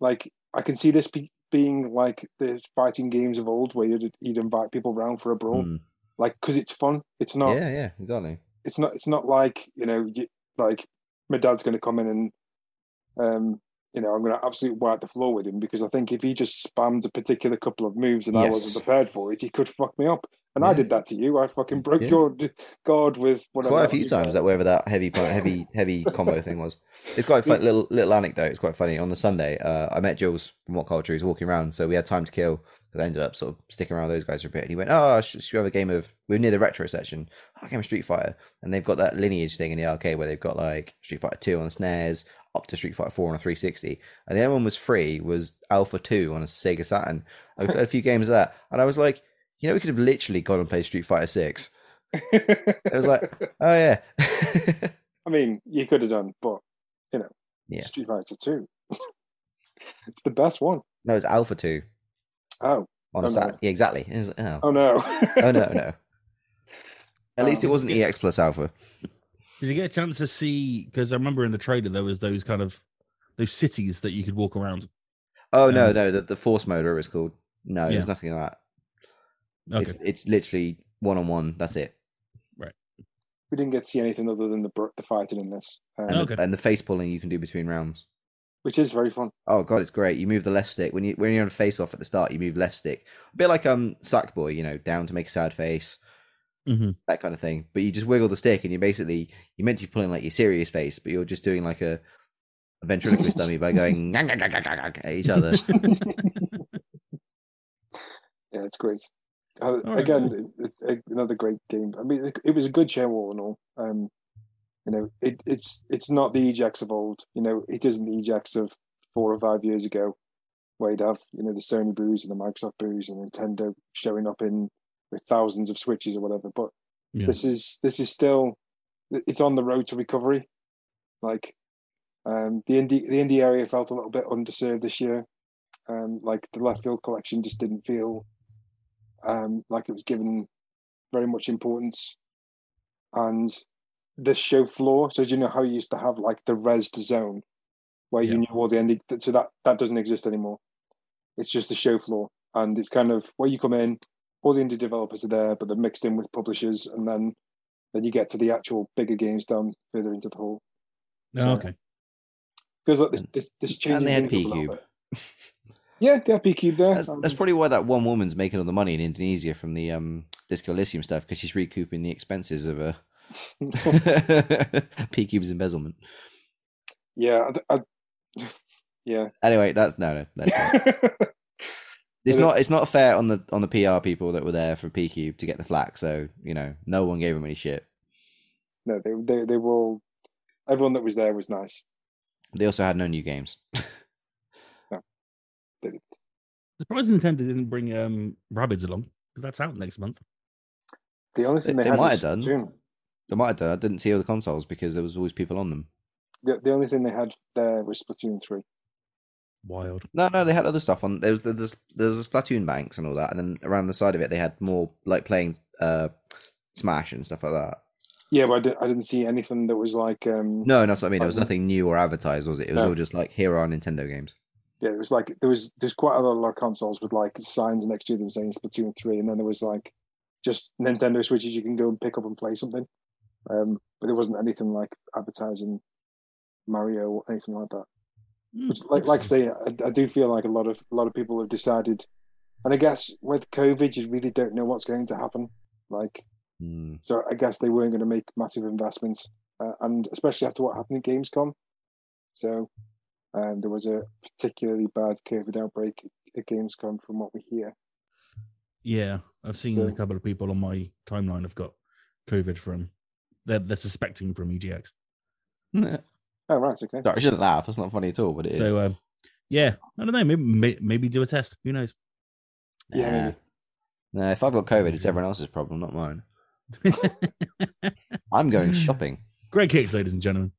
like, I can see this be, being like the fighting games of old, where you'd you'd invite people round for a brawl, Mm. like because it's fun. It's not. Yeah, yeah, exactly. It's not. It's not like you know, you, like my dad's going to come in and, um, you know, I'm going to absolutely wipe the floor with him because I think if he just spammed a particular couple of moves and I wasn't prepared for it, he could fuck me up. And I did that to you. I fucking broke Yeah. your guard with whatever. Quite a few times that wherever that heavy heavy heavy combo thing was. It's quite a fun little little anecdote. It's quite funny. On the Sunday, uh, I met Jules from WhatCulture. He's walking around, so we had time to kill. because I ended up sort of sticking around with those guys for a bit. And he went, "Oh, should, should we have a game of?" We are near the retro section. Oh, game of Street Fighter, and they've got that lineage thing in the arcade where they've got like Street Fighter Two on the SNES, up to Street Fighter Four on a 360, and the other one was free was Alpha Two on a Sega Saturn. I played a few games of that, and I was like, you know, we could have literally gone and played Street Fighter Six. It was like, oh yeah, I mean, you could have done, but you know, Yeah. Street Fighter Two. it's the best one. no, it's Alpha Two Oh, on Oh, a no. Yeah, exactly. It was like, oh. oh no. oh no, no. At least it Um, wasn't EX plus Alpha. Did you get a chance to see? Because I remember in the trailer there was those kind of those cities that you could walk around. Oh no, Um, no, the, the Force motor is called. No, Yeah. there's nothing like that. Okay. It's it's literally one on one. That's it. Right. We didn't get to see anything other than the the fighting in this, um, And, Okay. the, and the face pulling you can do between rounds. which is very fun. Oh god, it's great. You move the left stick when you when you're on a face off at the start. You move left stick, a bit like um Sackboy, you know, down to make a sad face, Mhm. that kind of thing. But you just wiggle the stick, and you basically you're meant to be pulling like your serious face, but you're just doing like a, a ventriloquist dummy by going at each other. Yeah, it's great. Uh, right, again, cool. it's another great game. I mean, it, it was a good show all in all. Um, you know, it, it's it's not the EGX of old. You know, it isn't the EGX of four or five years ago, where you'd have you know the Sony booze and the Microsoft booze and Nintendo showing up in with thousands of switches or whatever. But Yeah. this is this is still it's on the road to recovery. Like um, the indie the indie area felt a little bit underserved this year. Um, like the left field collection just didn't feel um, like it was given very much importance. And the show floor, so do you know how you used to have like the Rezzed zone where you knew all the indie so that that doesn't exist anymore. It's just the show floor. And it's kind of where you come in, all the indie developers are there, but they're mixed in with publishers, and then then you get to the actual bigger games down further into the hall. Oh, So- okay. Feels like this this, this changing and they had things up a little PQube. bit. Yeah, they had P Cube there. That's, that's probably why that one woman's making all the money in Indonesia from the um Disco Elysium stuff because she's recouping the expenses of a PQube's embezzlement. yeah, I, I, yeah. Anyway, that's no, no, that's not. It's not. It's not fair on the on the PR people that were there for PQube to get the flack. So you know, no one gave them any shit. no, they they they were all. Everyone that was there was nice. They also had no new games. They did. Surprised Nintendo didn't bring um Rabbids along because that's out next month. The only thing They- they, they might have done. June. They might have done. I didn't see all the consoles because there was always people on them. The, the only thing they had there was Splatoon three. Wild. No, no, they had other stuff on. There was there's there's a Splatoon banks and all that, and then around the side of it they had more like playing uh Smash and stuff like that. Yeah, but I, did, I didn't see anything that was like um No, that's what I mean. There was nothing new or advertised, was it? It was No. all just like here are Nintendo games. Yeah, it was like there was there's quite a lot of consoles with like signs next to them saying Splatoon three, and then there was like just Nintendo Switches you can go and pick up and play something. Um, but there wasn't anything like advertising Mario or anything like that. Hmm, Which, like like I say, I, I do feel like a lot of a lot of people have decided, and I guess with COVID, you really don't know what's going to happen. Like, Hmm. so I guess they weren't going to make massive investments, uh, and especially after what happened at Gamescom. So, um, there was a particularly bad COVID outbreak at Gamescom, from what we hear. Yeah, I've seen So- a couple of people on my timeline have got COVID from. They're they're suspecting from EGX. Oh right, okay. Sorry, I shouldn't laugh. That's not funny at all, but it is. So um, yeah, I don't know. Maybe may- maybe do a test. Who knows? Yeah, Nah. No, if I've got COVID, it's everyone else's problem, not mine. I'm going shopping. Great Hicks, ladies and gentlemen.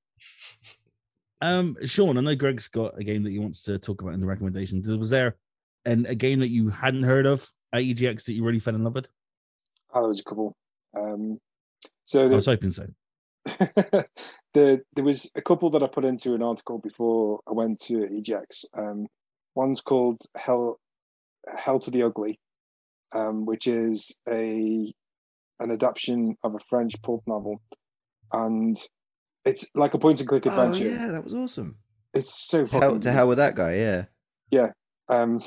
Um, Sean, I know Greg's got a game that he wants to talk about in the recommendations. Was there an, a game that you hadn't heard of at EGX that you really fell in love with? Oh, there was a couple. Um, so I was hoping so. the there was a couple that I put into an article before I went to EGX. Um, one's called Hell Hell to the Ugly, um, which is a an adaptation of a French pulp novel, and it's like a point and click adventure. Oh adventure. yeah, that was awesome. It's so To hell, to hell with that guy. Yeah. Yeah. Um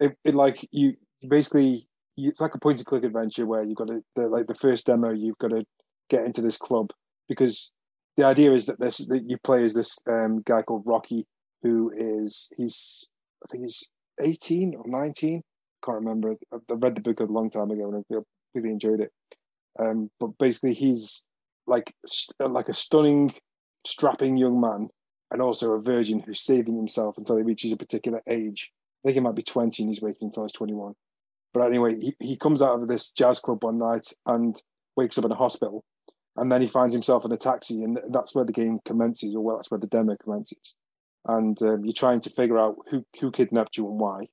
it, it like you basically you, it's like a point and click adventure where you've got to the, like the first demo you've got to get into this club because the idea is that this that you play as this um guy called rocky who is he's i think he's 18 or 19 can't remember. I I read the book a long time ago and I really enjoyed it. Um, but basically, he's like st- like a stunning, strapping young man, and also a virgin who's saving himself until he reaches a particular age. I think he might be twenty, and he's waiting until he's twenty-one. But anyway, he, he comes out of this jazz club one night and wakes up in a hospital, and then he finds himself in a taxi, and that's where the game commences, or well, that's where the demo commences. And um, you're trying to figure out who who kidnapped you and why,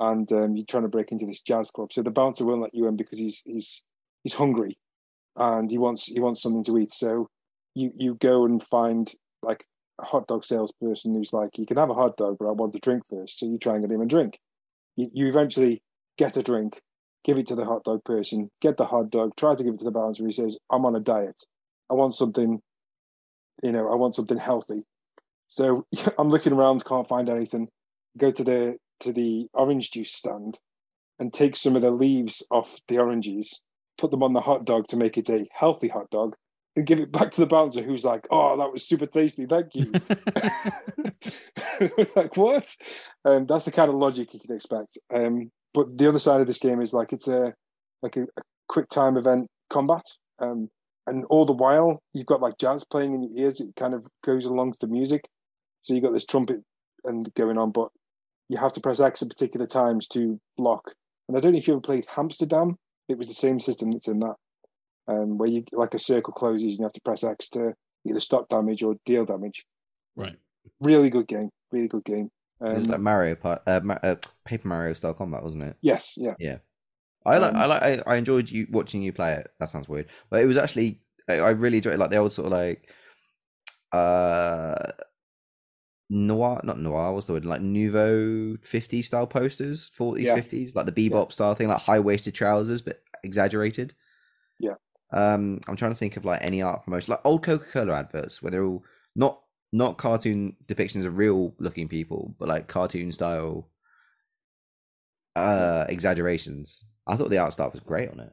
and um, you're trying to break into this jazz club. So the bouncer won't let you in because he's he's he's hungry, and he wants he wants something to eat. So you you go and find like a hot dog salesperson who's like, you can have a hot dog, but I want a drink first. So you try and get him a drink. You, you eventually get a drink, give it to the hot dog person, get the hot dog, try to give it to the bouncer. He says, I'm on a diet. I want something, you know, I want something healthy. So I'm looking around, can't find anything. Go to the to the orange juice stand and take some of the leaves off the oranges, put them on the hot dog to make it a healthy hot dog, and give it back to the bouncer who's like, Oh, that was super tasty, thank you. like what? Um, that's the kind of logic you can expect. Um, but the other side of this game is like it's a like a, a quick time event combat, um, and all the while you've got like jazz playing in your ears. It kind of goes along to the music, so you got this trumpet and going on, but you have to press X at particular times to block. And I don't know if you ever played Hamsterdam. It was the same system that's in that, um, where you like a circle closes and you have to press X to either stop damage or deal damage. right. Really good game. Really good game. it was Um, like Mario, Part- uh, Ma- uh, Paper Mario style combat, wasn't it? yes, Yeah. yeah. I like, Um, I like, I, I enjoyed you watching you play it. That sounds weird, but it was actually, I, I really enjoyed it, like the old sort of like, uh, noir, not noir, what's the word? Like nouveau 50 style posters, 40s, Yeah. 50s, like the bebop style thing, like high waisted trousers, but exaggerated. Yeah. Um, I'm trying to think of like any art promotion, like old Coca Cola adverts where they're all not not cartoon depictions of real looking people, but like cartoon style uh exaggerations. I thought the art style was great on it.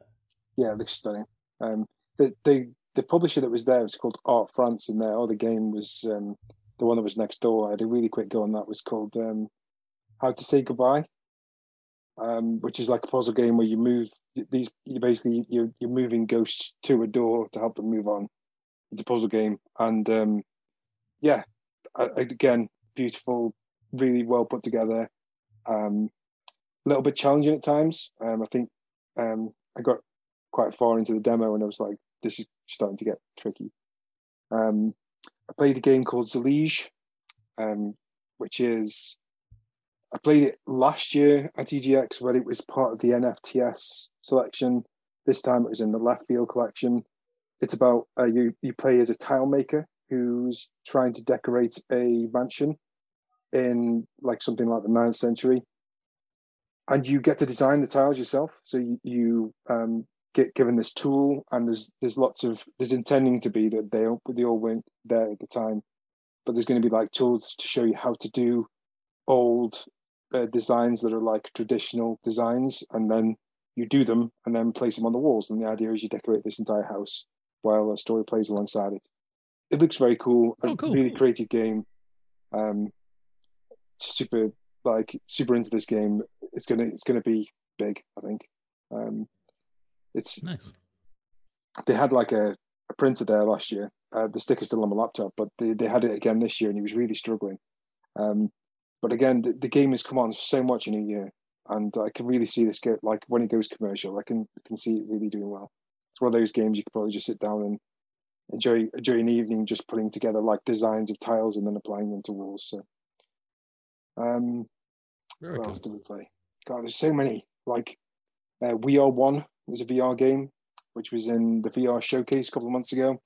Yeah, it looks stunning. Um, the, the the publisher that was there was called Arte France, and their other game was um, the one that was next door. I had a really quick go on that. Was called um, How to Say Goodbye, um, which is like a puzzle game where you move these. You basically you're you're moving ghosts to a door to help them move on. It's a puzzle game, and um, yeah, I, again, beautiful, really well put together. Um, a little bit challenging at times. Um, I think um, I got quite far into the demo and I was like, this is starting to get tricky. Um, I played a game called Zalige, um, which is I played it last year at EGX where it was part of the NFTS selection. This time it was in the left field collection. It's about uh, you you play as a tile maker who's trying to decorate a mansion in like something like the ninth century and you get to design the tiles yourself. So you, you um, get given this tool, and there's there's lots of there's intending to be that they all, they all weren't there at the time, but there's going to be like tools to show you how to do old uh, designs that are like traditional designs, and then you do them and then place them on the walls. And the idea is you decorate this entire house while a story plays alongside it. It looks very cool. Oh, a cool. really creative game. Um, super like super into this game. It's gonna it's gonna be big. I think. Um, it's Nice. they had like a, a printer there last year. Uh, the sticker's still on my laptop, but they, they had it again this year, and he was really struggling. Um, but again, the, the game has come on so much in a year, and I can really see this get like when it goes commercial, I can can see it really doing well. It's one of those games you could probably just sit down and enjoy enjoy an evening just putting together like designs of tiles and then applying them to walls. So, um, Very what cool. else did we play? God, there's so many. Like, uh, We Are One was a VR game, which was in the VR showcase a couple of months ago.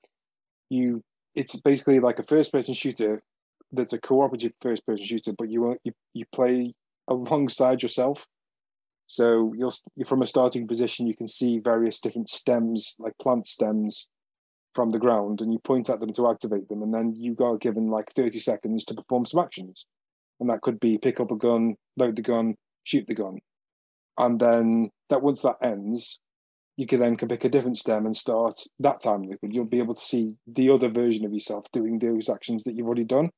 You, it's basically like a first-person shooter that's a cooperative first-person shooter, but you you you play alongside yourself. So you're, you're from a starting position. You can see various different stems, like plant stems, from the ground, and you point at them to activate them, and then you are given like 30 seconds to perform some actions and that could be pick up a gun, load the gun, shoot the gun, and then that once that ends, you can then can pick a different stem and start that time loop, and you'll be able to see the other version of yourself doing those actions that you've already done.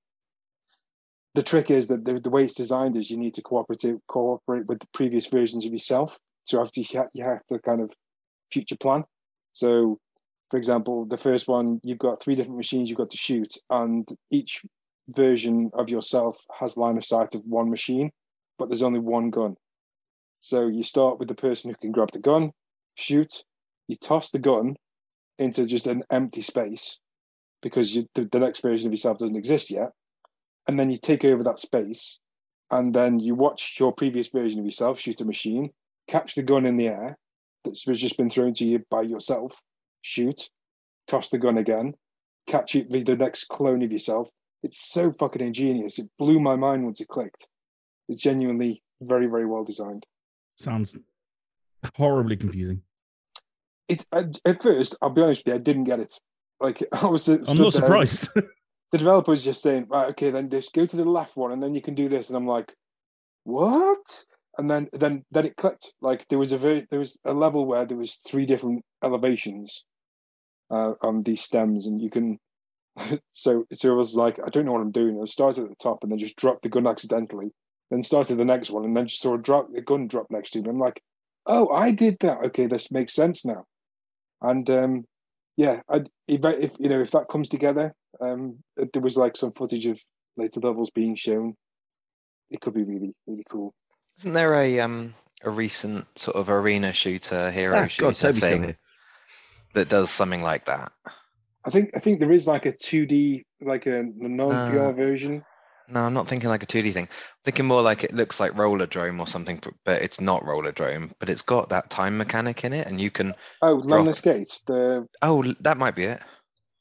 the trick is that the, the way it's designed is you need to cooperate cooperate with the previous versions of yourself. So after you you have to kind of future plan. So, for example, the first one you've got three different machines you've got to shoot, and each version of yourself has line of sight of one machine, but there's only one gun. So you start with the person who can grab the gun, shoot, you toss the gun into just an empty space because you, the, the next version of yourself doesn't exist yet. And then you take over that space and then you watch your previous version of yourself shoot a machine, catch the gun in the air that that's just been thrown to you by yourself, shoot, toss the gun again, catch it, the next clone of yourself. It's so fucking ingenious. It blew my mind once it clicked. It's genuinely very, very well designed. Sounds horribly confusing. It at, at first, I'll be honest with you, I didn't get it. Like I was. I'm stood not there, surprised. the developer was just saying, right, okay, then just go to the left one, and then you can do this. And I'm like, what? And then then then it clicked. Like there was a very there was a level where there was three different elevations uh, on these stems, and you can. so so it was like I don't know what I'm doing. I started at the top and then just dropped the gun accidentally. Then started the next one and then just saw a drop a gun drop next to me. I'm like, oh, I did that. Okay, this makes sense now. And um, yeah, I'd, if, if you know if that comes together, um, there was like some footage of later levels being shown. It could be really really cool. Isn't there a um a recent sort of arena shooter, hero Ah, shooter God, thing that does something like that? I think I think there is like a two D like a non VR Uh, version. No, I'm not thinking like a 2D thing. I'm thinking more like it looks like Rollerdrome or something, but- it's not Rollerdrome. But it's got that time mechanic in it, and you can. Oh, Landless drop- Gate. The Oh, that might be it.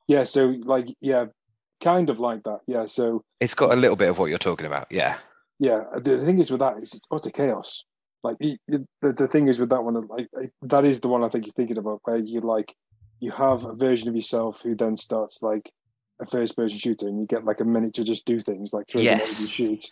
yeah, so like yeah, kind of like that. Yeah, so It's got a little bit of what you're talking about. Yeah. yeah. Uh, the thing is with that is it's utter chaos. Like the the thing is with that one, like, that is the one I think you're thinking about, where you like you have a version of yourself who then starts like a first person shooter, and you get like a minute to just do things like throw the Yes. and shoot,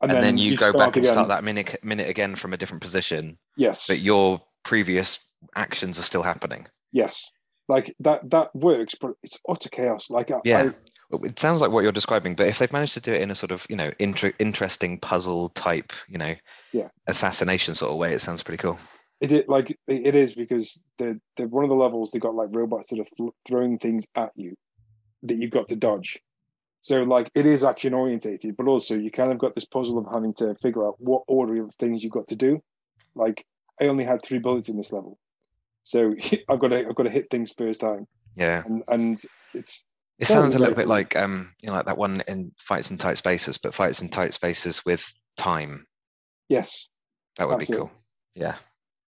And, then, you, go back and again. start that minute minute again from a different position, Yes, but your previous actions are still happening. yes, like that that works, but it's utter chaos. Like I, Yeah. I, It sounds like what you're describing, but if they've managed to do it in a sort of, you know, inter- interesting puzzle type, you know, Yeah. assassination sort of way, it sounds pretty cool. It is like it it is because the the one of the levels they got like robots that are fl- throwing things at you that you've got to dodge. So like it is action orientated, but also you kind of got this puzzle of having to figure out what order of things you've got to do. Like I only had three bullets in this level, so I've got to I've got to hit things first time, Yeah. and and it's It sounds a little bit like um, you know, like that one in fights in tight spaces, but fights in tight spaces with time. yes. That would be cool. Yeah.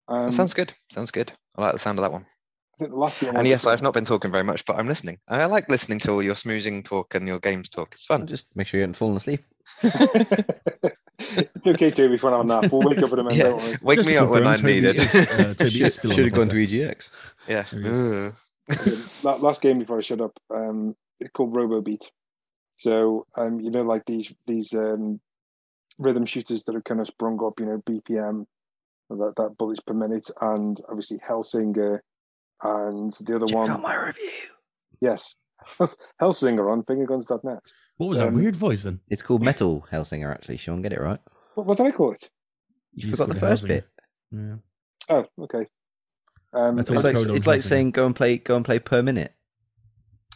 Um, That sounds good. Sounds good. I like the sound of that one. I think the last thing And yes, I've not been talking very much, but I'm listening. I like listening to all your smoozing talk and your games talk. It's fun. Just make sure you haven't fallen asleep. it's okay, Toby, if I have a nap. We'll wake up in a minute. Yeah. don't worry. Wake Just me up when I Toby need it. is, uh, Should, is still on should the have gone to. EGX. yeah. There he last game before I shut up, um, it's called Robobeat. So, um, you know, like these these um, rhythm shooters that are kind of sprung up, you know, BPM, that that bullets per minute, and obviously Hellsinger, and the other Check one, out my review. yes, Hellsinger on fingerguns.net. What was that Um, weird voice then? It's called Metal Hellsinger, actually. Sean, get it right. What, what did I call it? You You forgot the first Hellsinger. bit. Yeah. Oh, okay. Um, It's like it's like saying go and play go and play per minute.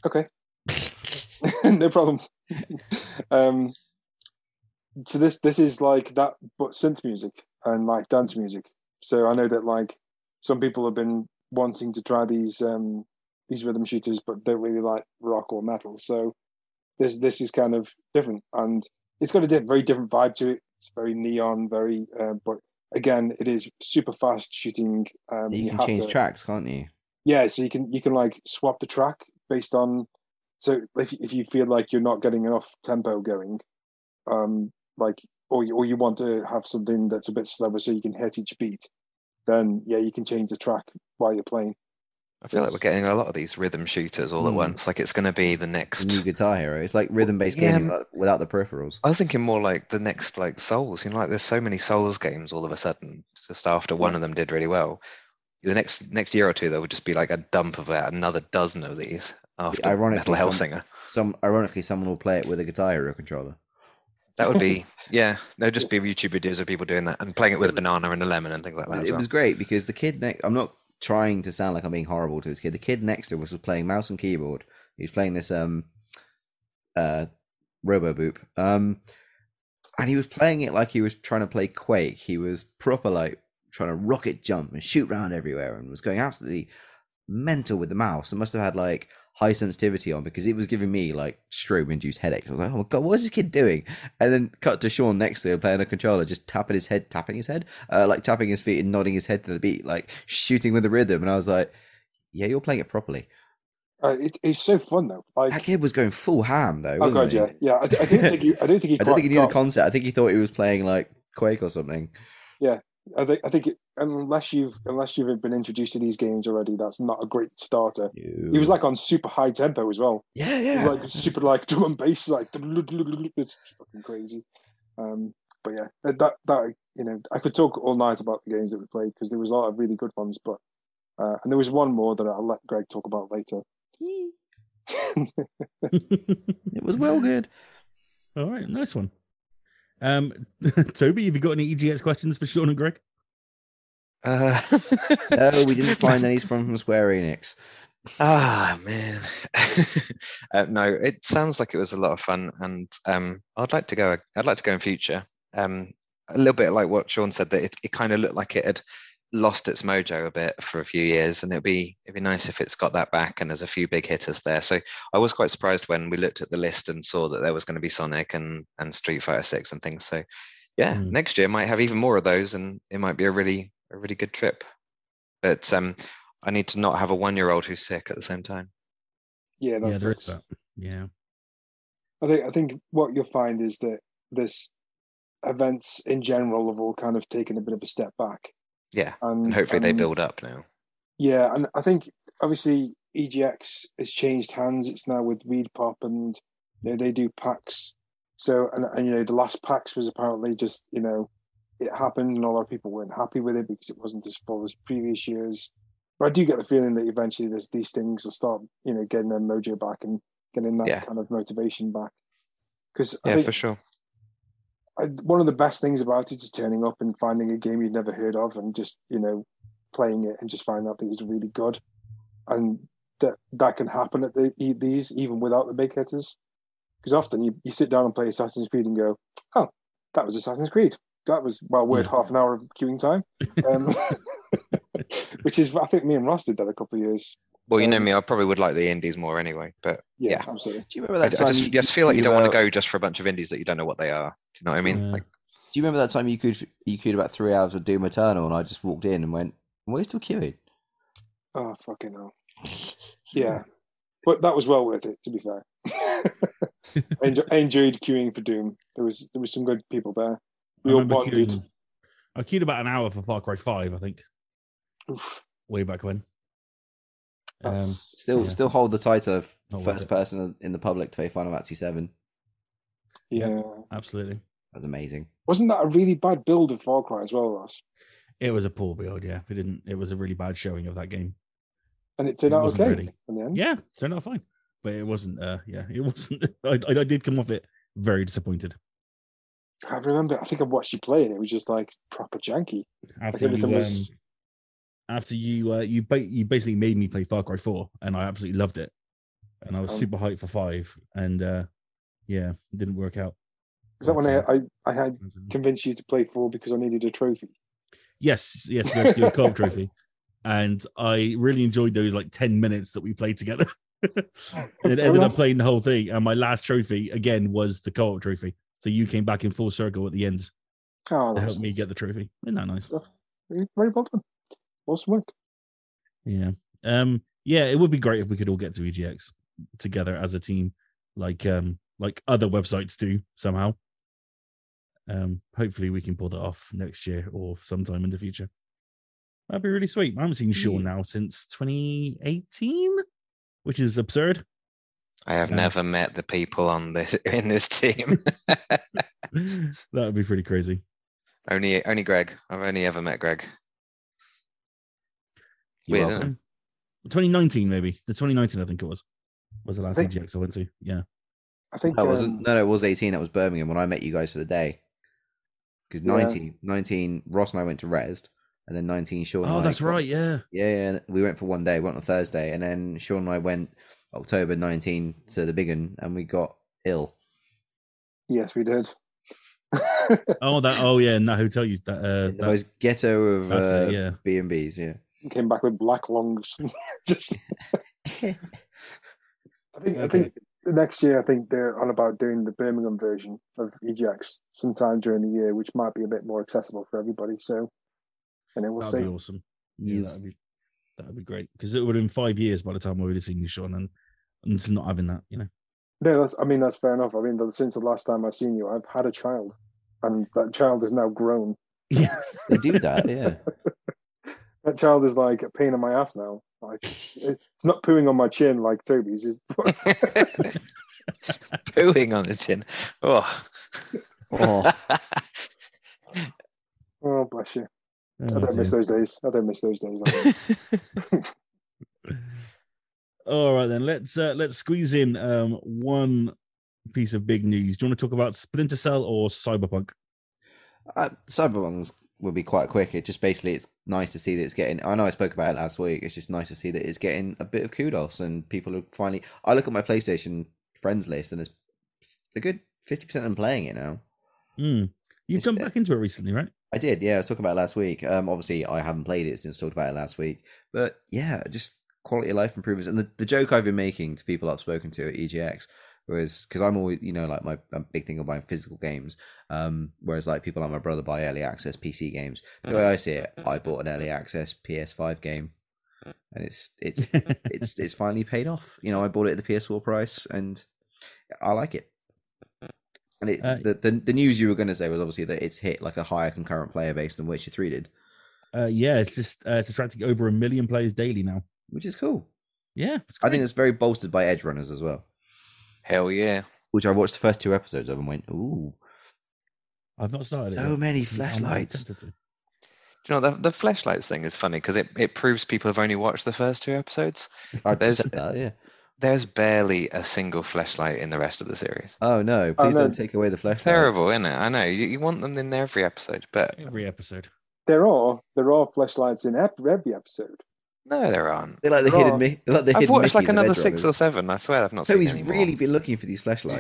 Okay, no problem. um, so this this is like that, but synth music and like dance music. So I know that like some people have been wanting to try these um these rhythm shooters, but don't really like rock or metal. So this this is kind of different, and it's got a di- very different vibe to it. It's very neon, very uh, but again, it is super fast shooting. Um, you can change to- tracks, can't you? yeah so you can you can like swap the track based on so if, if you feel like you're not getting enough tempo going um like or you, or you want to have something that's a bit slower so you can hit each beat then yeah you can change the track while you're playing I feel like we're getting a lot of these rhythm shooters all at Hmm. once. Like it's going to be the The next. new Guitar Hero. It's like rhythm based Yeah, gaming but without the peripherals. I was thinking more like the next like Souls. You know, like there's so many Souls games all of a sudden. Just after one of them did really well, the next next year or two there would just be like a dump of about another dozen of these after ironically, Metal some- Hellsinger. Some ironically, someone will play it with a Guitar Hero controller. That would be yeah. There'd just be YouTube videos of people doing that and playing it with a banana and a lemon and things like that. It well. was great because the kid next. I'm not trying to sound like I'm being horrible to this kid. The kid next to us was playing mouse and keyboard. He was playing this um uh Robo Boop. Um and he was playing it like he was trying to play Quake. He was proper like trying to rocket jump and shoot around everywhere and was going absolutely mental with the mouse and must have had like high sensitivity on because it was giving me like strobe induced headaches. I was like, oh my god, what is this kid doing? And then cut to Sean next to him playing a controller, just tapping his head, tapping his head, uh, like tapping his feet and nodding his head to the beat, like shooting with the rhythm. And I was like, yeah, you're playing it properly. Uh, it, it's so fun though. Like, That kid was going full ham though. oh god, he? yeah, yeah. I, I don't think you, I don't think he. I don't think he knew the concept. I think he thought he was playing like Quake or something. I think I think it, unless you've unless you've been introduced to these games already, that's not a great starter. He was like on super high tempo as well. yeah, yeah. like super like drum and bass, like it's fucking crazy. Um, but yeah, that that you know, I could talk all night about the games that we played because there was a lot of really good ones. But uh, and there was one more that I'll let Greg talk about later. it was well good. All right, nice one. Um, Toby, have you got any EGX questions for Sean and Greg? Uh, No, we didn't find any from Square Enix. Ah man, uh, no. It sounds like it was a lot of fun, and um, I'd like to go. I'd like to go in future. Um, a little bit like what Sean said that it, it kind of looked like it had lost its mojo a bit for a few years, and it'd be it'd be nice if it's got that back. And there's a few big hitters there. So I was quite surprised when we looked at the list and saw that there was going to be Sonic and and Street Fighter Six and things. So yeah, Mm. next year might have even more of those, and it might be a really a really good trip. But um, I need to not have a one year old who's sick at the same time. Yeah, yeah, that's there is that. Yeah. I think I think what you'll find is that this events in general have all kind of taken a bit of a step back, Yeah. and, And hopefully they build up now. Yeah, and I think obviously EGX has changed hands. It's now with ReedPop, and you know, they do PAX. So and, and you know the last PAX was apparently just you know it happened, and a lot of people weren't happy with it because it wasn't as full as previous years. But I do get the feeling that eventually this, these things will start you know getting their mojo back and getting that Yeah. kind of motivation back. Because Yeah, think for sure. I, one of the best things about it is turning up and finding a game you'd never heard of and just you know playing it and just finding out that it's really good. And that that can happen at the, these even without the big hitters. Because often you, you sit down and play assassin's creed and go oh that was assassin's creed. That was well worth half an hour of queuing time. Um, which is i think me and ross did that a couple of years Well, you know um, me, I probably would like the indies more anyway. But yeah, Yeah. absolutely Do you remember that I time? just, you, just feel like you don't want to go just for a bunch of indies that you don't know what they are. Do you know what I mean? Yeah. Like, Do you remember that time you could you could about three hours of Doom Eternal, and I just walked in and went, "Why are you still queuing?" oh fucking hell yeah but that was well worth it to be fair I, enjoyed queuing for doom there was there was some good people there I we all remember bonded queuing- I queued about an hour for Far Cry 5, I think, Oof, way back when. Um, that's- Still, Yeah. still hold the title of Not first person in the public to play Final Fantasy Seven. yeah absolutely. That was amazing. wasn't that a really bad build of Far Cry as well Ross It was a poor build, yeah. It didn't. It was a really bad showing of that game. and it turned It out wasn't okay ready. in the end Yeah, turned out fine, but it wasn't. Uh, yeah, it wasn't. I, I, I did come off it very disappointed I remember I think I watched you play and it was just like proper janky after everything you. was- Um, after you, uh, you ba- you basically made me play Far Cry 4, and I absolutely loved it, and I was Oh. super hyped for five, and uh, yeah, it didn't work out. is that when I, uh, I I had convinced you to play four because I needed a trophy Yes, yes, had to co-op trophy, and I really enjoyed those like ten minutes that we played together. and it ended up playing the whole thing, and my last trophy again was the co-op trophy. So you came back in full circle at the end oh to that help was me get the trophy. Isn't that nice? very well done awesome work Yeah. Um. Yeah, it would be great if we could all get to EGX together as a team, like um like other websites do somehow. Um. Hopefully, we can pull that off next year or sometime in the future. That'd be really sweet. I haven't seen Sean now since 2018, which is absurd. I have Yeah. never met the people on this in this team. that would be pretty crazy. only, only Greg. I've only ever met Greg. You're Weird, welcome. 2019, maybe the 2019, I think it was, was the last think- EGX I went to. Yeah. I think No, it wasn't. um, No, no, it was 18. It was Birmingham when I met you guys for the day. Because Yeah. 19, 19, Ross and I went to Rezzed, and then 19, Sean. and Oh, I that's got- right. Yeah. Yeah, yeah, we went for one day. Went on Thursday, and then Sean and I went October 19 to the big one, and we got ill. yes, we did. Oh, that. Oh, yeah. And that hotel used that. Uh, that most ghetto of that's it, uh, yeah. B and B's. Yeah. Came back with black lungs. Just, I think. I think next year, I think they're on about doing the Birmingham version of EGX sometime during the year, which might be a bit more accessible for everybody. So, and then we'll that'd see. be awesome. Yeah, Yes. that'd be that'd be great because it would have been five years by the time we'd have seen you, Sean, and I'm just not having that. You know. No, that's. I mean, that's fair enough. I mean, since the last time I've seen you, I've had a child, and that child is now grown. Yeah. They do that. Yeah. That child is like a pain in my ass now. Like it's not pooing on my chin like Toby's. It's, Pooing on the chin. Oh. Oh, oh, bless you. I Oh, don't miss those days. I don't miss those days. All right then, let's uh, let's squeeze in um one piece of big news. Do you want to talk about Splinter Cell or Cyberpunk? uh, Cyberpunk's will be quite quick. It just basically it's nice to see that it's getting. I know I spoke about it last week. It's just nice to see that it's getting a bit of kudos and people are finally. I look at my PlayStation friends list and it's a good fifty percent of them playing it now. Hmm. You've come back into it recently, right? I did, yeah. I was talking about it last week. Um, obviously, I haven't played it since talked about it last week, but yeah, just quality of life improvements. And the, the joke I've been making to people I've spoken to at EGX was because I'm always, you know, like my big thing of buying physical games. Um, whereas like people like my brother buy early access PC games. The way I see it, I bought an early access PS5 game, and it's it's it's it's finally paid off. You know, I bought it at the PS4 price, and I like it. And it, Uh, the, the the news you were going to say was obviously that it's hit like a higher concurrent player base than Witcher Three did, uh, yeah, it's just uh, it's attracting over a million players daily now. which is cool. Yeah, I think it's very bolstered by Edgerunners as well, Hell yeah. which I watched the first two episodes of and went, "Ooh, I've not started it. so many I'm- I'm flashlights." Do you know the the flashlights thing is funny because it, it proves people have only watched the first two episodes. I There's- just said that, yeah. There's barely a single flashlight in the rest of the series. Oh no! Oh, Please no. don't take away the flashlights. Terrible, isn't it? I know you, you want them in every episode, but Every episode. there are there are flashlights in ep- every episode. No, there aren't. They're like the There hidden. are. Mi- they're like the I've hidden watched like Mickeys of another six or seven. I swear I've not So seen he's any really been looking for these flashlights.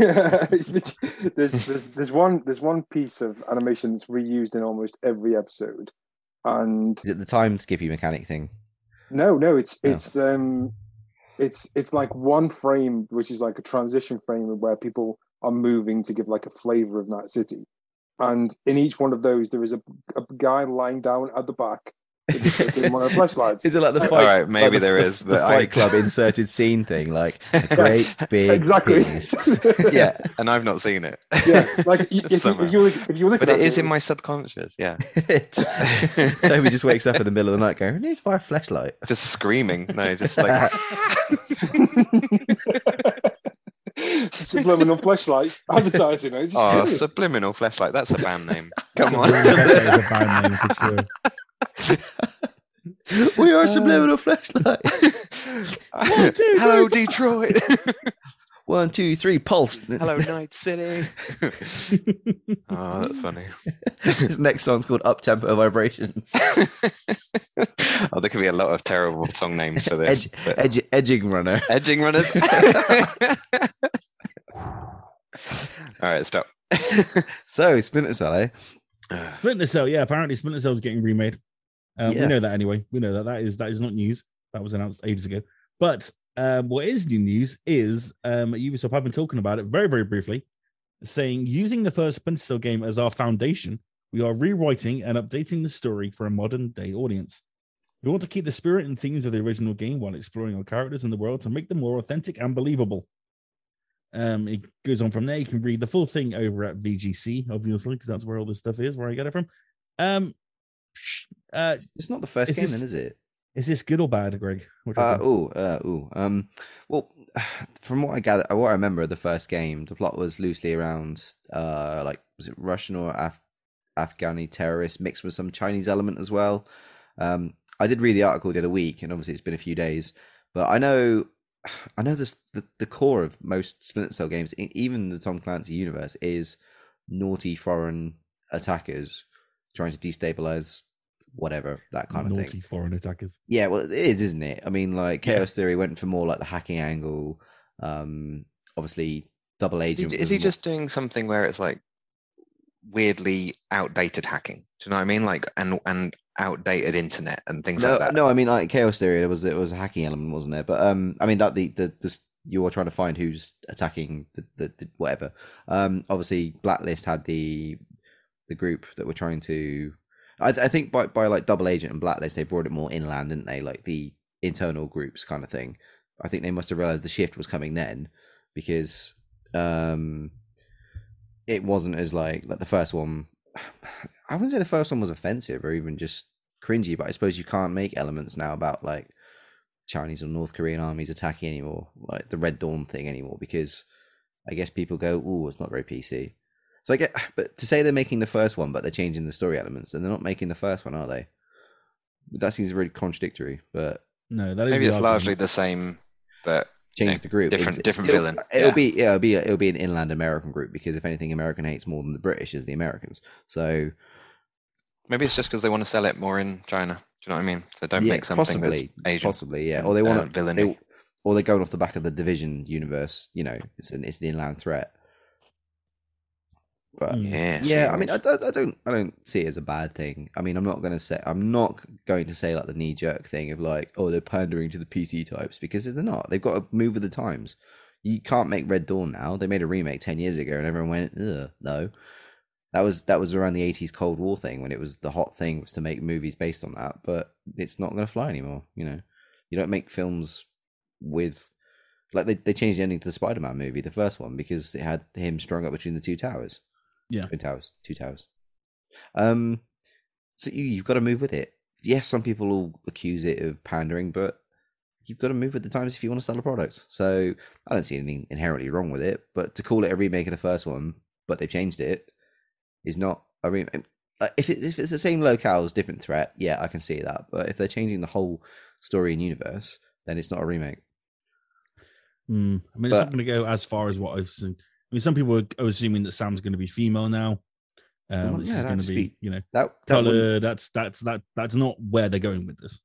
There's, there's there's one there's one piece of animation that's reused in almost every episode, and Is it the time skippy mechanic thing? no no it's Oh. it's um it's it's like one frame which is like a transition frame where people are moving to give like a flavor of Night City, and in each one of those there is a, a guy lying down at the back with in one of the flashlights. Is it like the All fight? right, like maybe the, there the- the but I- Fight Club inserted scene thing, like a great big exactly. penis. yeah, and I've not seen it. yeah, like y- if you, Somehow. if you if you look but at it that is in my subconscious. Yeah, Toby just wakes up in the middle of the night going, I need to buy a flashlight. just screaming. No, just like subliminal flashlight advertising. eh? Just oh, brilliant. subliminal flashlight. That's a band name. Come on. That is a band name for sure. we are a subliminal uh, flashlight. One, two, Hello, three, Detroit. One, two, three, pulse. Hello, Night City. oh, that's funny. this next song's called Up Tempo Vibrations. oh, there could be a lot of terrible song names for this. Edge, but- edge, edging runner. Edging runners. All right, stop. So, Splinter Cell, eh? Uh. Splinter Cell, yeah. Apparently, Splinter Cell is getting remade. Um, Yeah. We know that anyway. We know that that is that is not news. That was announced ages ago. But um, what is new news is um, Ubisoft have been talking about it very, very briefly, saying using the first Splinter Cell game as our foundation, we are rewriting and updating the story for a modern day audience. We want to keep the spirit and themes of the original game while exploring our characters in the world to make them more authentic and believable. Um, it goes on from there. You can read the full thing over at VGC, obviously, because that's where all this stuff is, where I get it from. Um, uh, It's not the first game, this- then, is it? is this good or bad, Greg? Uh, ooh, uh, ooh. Um, well, from what I gather, what I remember of the first game, the plot was loosely around, uh, like was it Russian or Af- Afghani terrorists mixed with some Chinese element as well. Um, I did read the article the other week, and obviously it's been a few days, but I know I know this the, the core of most Splinter Cell games, even the Tom Clancy universe, is naughty foreign attackers trying to destabilize whatever that kind of thing. foreign attackers. Yeah, well, it is, isn't it? I mean, like Yeah. Chaos Theory went for more like the hacking angle. Um, obviously, Double Is he, Agent. is was he more- just doing something where it's like weirdly outdated hacking? Do you know what I mean? Like and and outdated internet and things no, like that. no, I mean like Chaos Theory. It was it was a hacking element, wasn't there? But um, I mean that the the this you are trying to find who's attacking the, the, the whatever. Um, obviously Blacklist had the the group that were trying to. I, I think by by like Double Agent and Blacklist, they brought it more inland, didn't they? Like the internal groups kind of thing. I think they must have realized the shift was coming then, because um, it wasn't as like like the first one. I wouldn't say the first one was offensive or even just cringy, but I suppose you can't make elements now about like Chinese or North Korean armies attacking anymore, like the Red Dawn thing anymore, because I guess people go, "Oh, it's not very PC." So I get, but to say they're making the first one, but they're changing the story elements, then they're not making the first one, are they? That seems really contradictory. But No, that is Maybe the it's largely the same, but change know, the group. different- It's- different it'll- villain. It'll Yeah. be yeah, it'll be it'll be an inland American group because if anything, American hates more than the British is the Americans. So maybe it's just because they want to sell it more in China. Do you know what I mean? So don't yeah, make something possibly, that's Asian. possibly yeah, or they want uh, to villainy. they, or they're going off the back of the division universe. You know, it's an it's the inland threat. But Mm. Yeah, yeah, I mean, I don't, I don't, I don't see it as a bad thing. I mean, I'm not going to say, I'm not going to say like the knee jerk thing of like, oh, they're pandering to the PC types because they're not. They've got to move with the times. You can't make Red Dawn now. They made a remake ten years ago, and everyone went, Ugh, no. That was that was around the '80s Cold War thing when it was the hot thing was to make movies based on that, but it's not going to fly anymore. You know, you don't make films with like they, they changed the ending to the Spider-Man movie, the first one, because it had him strung up between the two towers. Yeah. Twin towers, two towers. Um, so you you've got to move with it. Yes, some people will accuse it of pandering, but you've got to move with the times if you want to sell a product. So I don't see anything inherently wrong with it. But to call it a remake of the first one, but they changed it, is not a remake. If, it, if it's the same locales, different threat, yeah, I can see that. But if they're changing the whole story and universe, then it's not a remake. Hmm. I mean, it's not going to go as far as what I've seen. I mean, some people are assuming that Sam's going to be female now. Um, Well, yeah, going that'd to be, be- you know, That, that wouldn't- color. That's that's that that's not where they're going with this.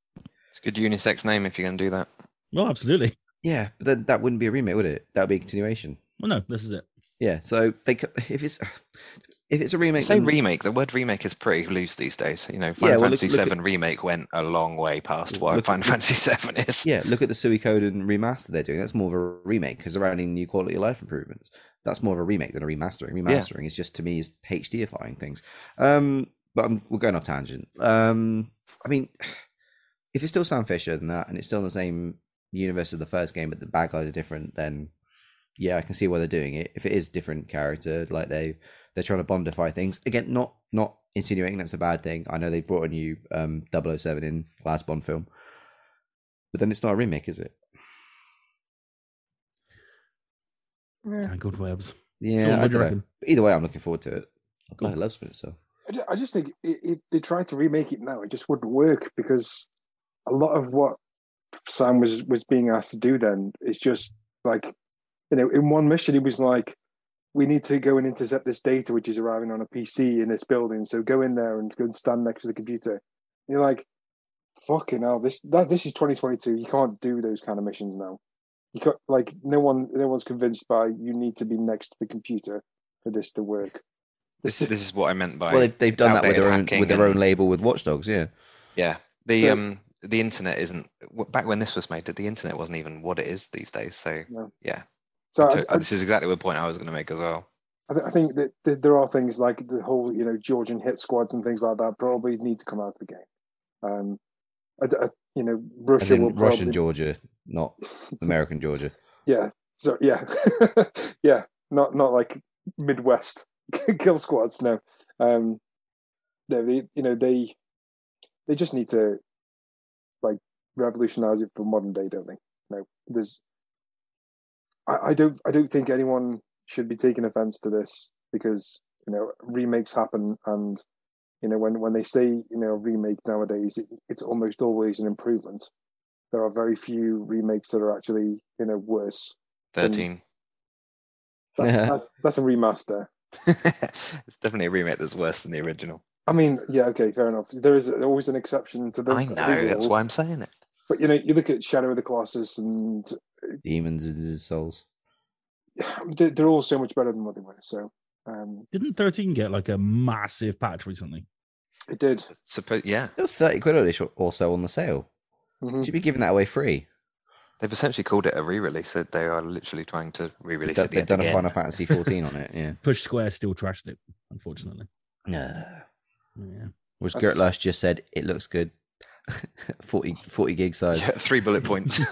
It's a good unisex name if you're going to do that. Well, absolutely. yeah, but then that wouldn't be a remake, would it? That would be a continuation. Well, no, this is it. Yeah, so they if it's if it's a remake, Say then- remake. The word remake is pretty loose these days. You know, Yeah, Final well, look- Fantasy look at- VII remake went a long way past what Look- Final look- Fantasy VII is. Yeah, look at the Suikoden remaster they're doing. That's more of a remake because they're adding new quality of life improvements. That's more of a remake than a remastering. Remastering is just to me is HDifying things. Um, but I'm, we're going off tangent. Um, I mean, if it's still Sam Fisher than that, and it's still in the same universe as the first game, but the bad guys are different, then yeah, I can see why they're doing it. If it is different character, like they they're trying to bondify things again, not not insinuating that's a bad thing. I know they brought a new um 007 in last Bond film, but then it's not a remake, is it? Yeah. Tangled webs. Yeah, Sean, I do don't you know. reckon? But either way, I'm looking forward to it. Cool. I love Splinter Cell. I just think i- if they tried to remake it now, it just wouldn't work because a lot of what Sam was was being asked to do then is just like, you know, in one mission he was like, "We need to go and intercept this data which is arriving on a PC in this building, so go in there and go and stand next to the computer." And you're like, "Fucking hell! This that this is 2022. You can't do those kind of missions now. You can't like no one no one's convinced by you need to be next to the computer for this to work." This, this is what I meant by Well, they've, they've done that with their own with their own label with Watch Dogs, Yeah, Yeah, the So- um the internet isn't back when this was made. The internet wasn't even what it is these days. So No. yeah, so I I- I- this is exactly the point I was going to make as well. I, th- I think that th- there are things like the whole, you know, Georgian hit squads and things like that probably need to come out of the game. Um, I I- you know, Russia will Russian probably, Georgia, not American Georgia. yeah, so yeah, yeah, not not like Midwest kill squads. No, um, no, they, you know, they they just need to like revolutionize it for modern day, don't they? No, there's, I, I don't, I don't think anyone should be taking offense to this because you know remakes happen and you know when when they say you know remake nowadays it, it's almost always an improvement there are very few remakes that are actually you know worse. 13. That's Yeah. that's, that's a remaster. it's definitely a remake that's worse than the original. I mean, yeah, okay, fair enough. There is always an exception to the. I know, that's why I'm saying it. But you know, you look at Shadow of the Colossus, and Demons is his souls. they're, they're all so much better than what they were. So um, Didn't 13 get like a massive patch recently? It did. Suppo- yeah, It was 30 quid or so- on the sale. Mhm. Should be giving that away free. they've essentially called it a re-release. So they are literally trying to re-release They've, it they've yet done a. Final Fantasy 14 on it, yeah. Push Square still trashed it, unfortunately. No. Yeah. Which That's- Gertlash just said, it looks good. 40, 40 gig size. Yeah, three bullet points.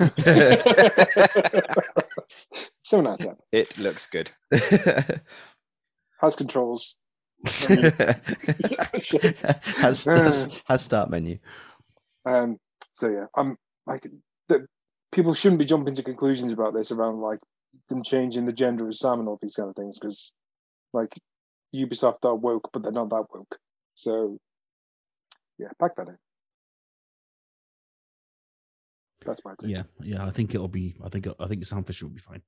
Seven out of ten it looks good. has controls. Has, has, has start menu. Um, so yeah, I'm like the people shouldn't be jumping to conclusions about this around like them changing the gender of Sam and all these kind of things because like Ubisoft are woke, but they're not that woke. So yeah, pack that in. That's my take. Yeah, yeah. I think it'll be. I think. I think Sam Fisher will be fine.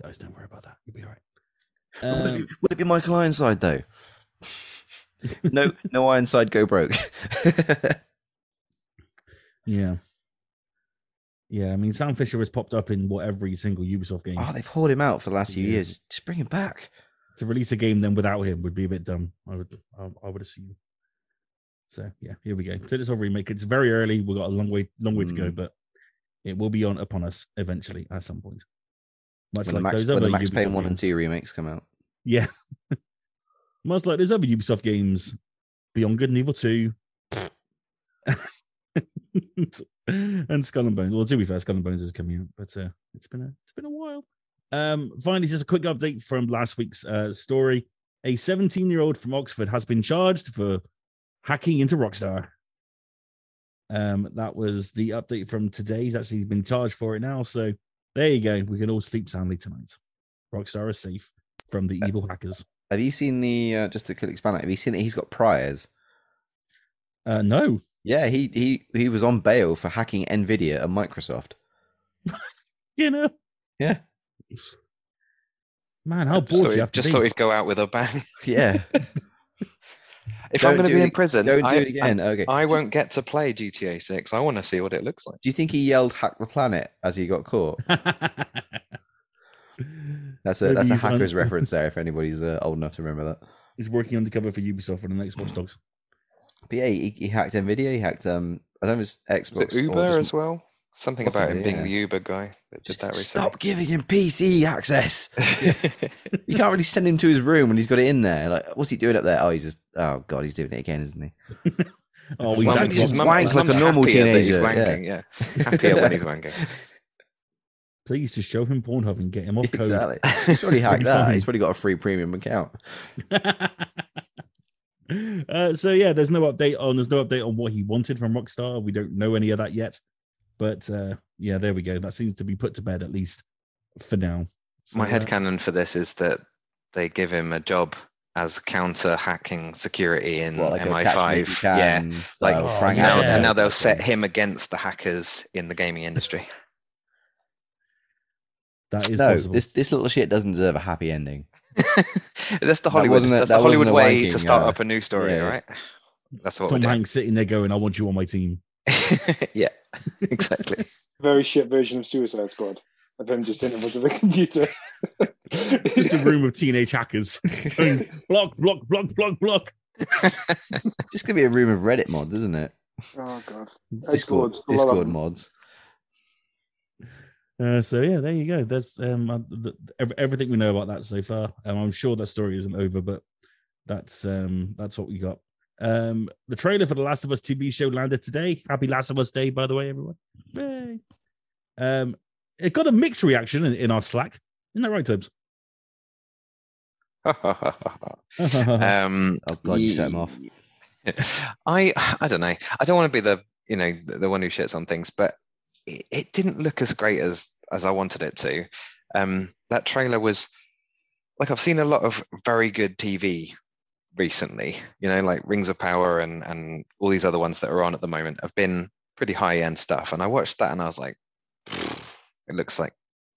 Guys, don't worry about that. You'll be all right. would, it Um, be, would it be Michael Ironside though? no, no Ironside go broke. yeah, yeah. I mean, Sam Fisher has popped up in what every single Ubisoft game. oh, they've hauled him out for the last few is. years. Just bring him back. to release a game then without him would be a bit dumb. I would. I, I would assume. So yeah, here we go. So this whole remake. It's very early. We've got a long way, long way to go, Mm. but it will be on upon us eventually at some point. Much When the like Max, those when other the Max Ubisoft Payne 1 and 2 remakes come out. Yeah. Much like there's other Ubisoft games, Beyond Good and Evil 2. and Skull and Bones. Well, to be fair, Skull and Bones is coming out, but uh, it's been a it's been a while. Um, finally, just a quick update from last week's uh, story. A 17-year-old from Oxford has been charged for hacking into Rockstar. Um, that was the update from today. He's actually been charged for it now. So there you go. We can all sleep soundly tonight. Rockstar is safe from the evil hackers. Have you seen the, uh, just to quickly expand it, have you seen that he's got priors? Uh, no, Yeah, he, he, he was on bail for hacking Nvidia and Microsoft. you know, Yeah. man, how just bored thought, you he'd, have to just be? thought he'd go out with a bang. Yeah. If Don't I'm going to be it in ag- prison, Don't do I, it again. okay. I, I won't get to play GTA 6. I want to see what it looks like. Do you think he yelled "hack the planet" as he got caught? That's a Maybe that's a he's un- hacker's reference there. If anybody's uh, old enough to remember that. He's working undercover for Ubisoft for the next Watch Dogs. But yeah, he, he hacked Nvidia. He hacked um. I don't know if it's Was Xbox. it Uber or just- as well? Something about him Possibly, being yeah. the Uber guy that did Just that stop giving him PC access. You can't really send him to his room when he's got it in there. Like, what's he doing up there? Oh, he's just. Oh God, he's doing it again, isn't he? Oh, His he's mum- had he his just mum- like a normal happier that He's teenager, yeah. wanking, yeah. Happier when he's wanking. Please just show him Pornhub and get him off code. Exactly. He's probably hacked that. He's probably got a free premium account. uh, so yeah, there's no update on there's no update on what he wanted from Rockstar. We don't know any of that yet. But uh, yeah, there we go. That seems to be put to bed at least for now. So, My uh, headcanon for this is that they give him a job as counter hacking security in What, like a catch me if you MI5. can Yeah. like, style oh, Frank yeah. Now, and now they'll set him against the hackers in the gaming industry. That is No, possible. this this little shit doesn't deserve a happy ending. that's the Hollywood. wasn't a- that's that the Hollywood a way wanking, to start uh, up a new story, yeah. right? That's what Tom we're doing. Hanks sitting there going, "I want you on my team." yeah, exactly. Very shit version of Suicide Squad of him just sitting in front of a computer. Just a room of teenage hackers. going, block, block, block, block, block. Just gonna be a room of Reddit mods, isn't it? oh god. Discord, Exploreds, a lot of Discord mods. Uh, so yeah, there you go. There's um uh, the, everything we know about that so far. Um, I'm sure that story isn't over, but that's um that's what we got. Um, the trailer for the Last of Us TV show landed today. Happy Last of Us Day, by the way, everyone. Yay. Um, it got a mixed reaction in, in our Slack. Isn't that right, Tibbs? um, Oh god, you set him off. I I don't know. I don't want to be the you know the, the one who shits on things, but it, didn't look as great as as I wanted it to. Um, that trailer was like I've seen a lot of very good TV recently. You know, like Rings of Power and and all these other ones that are on at the moment have been pretty high end stuff. And I watched that and I was like, it looks like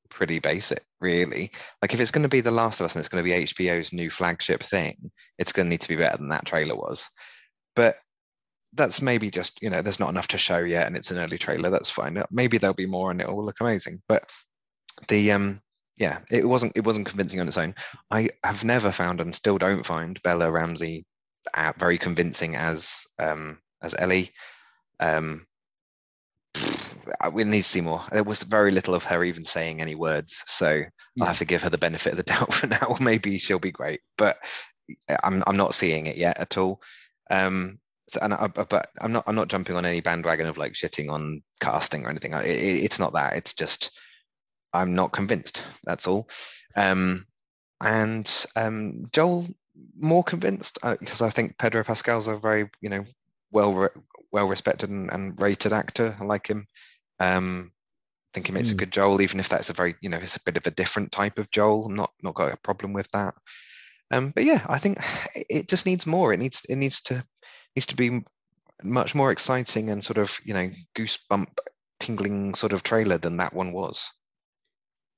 pretty basic, really. Like if it's going to be The Last of Us and it's going to be HBO's new flagship thing, it's going to need to be better than that trailer was. But that's maybe just you know there's not enough to show yet and it's an early trailer that's fine. Maybe there'll be more and it will look amazing. But the um yeah it wasn't it wasn't convincing on its own. I have never found and still don't find bella ramsey very convincing as um as ellie. Um we need to see more. There was very little of her even saying any words so yeah. i'll have to give her the benefit of the doubt for now. Maybe she'll be great but i'm i'm not seeing it yet at all. Um so, and I, but I'm not I'm not jumping on any bandwagon of like shitting on casting or anything. It, it, it's not that. It's just I'm not convinced. That's all. Um, and um, Joel more convinced uh, because I think Pedro Pascal's a very you know well re- well respected and, and, rated actor. I like him. Um, I think he makes mm. a hmm. good Joel, even if that's a very you know it's a bit of a different type of Joel. I'm not not got a problem with that. Um, but yeah, I think it just needs more. It needs it needs to needs to be much more exciting and sort of you know goosebump tingling sort of trailer than that one was.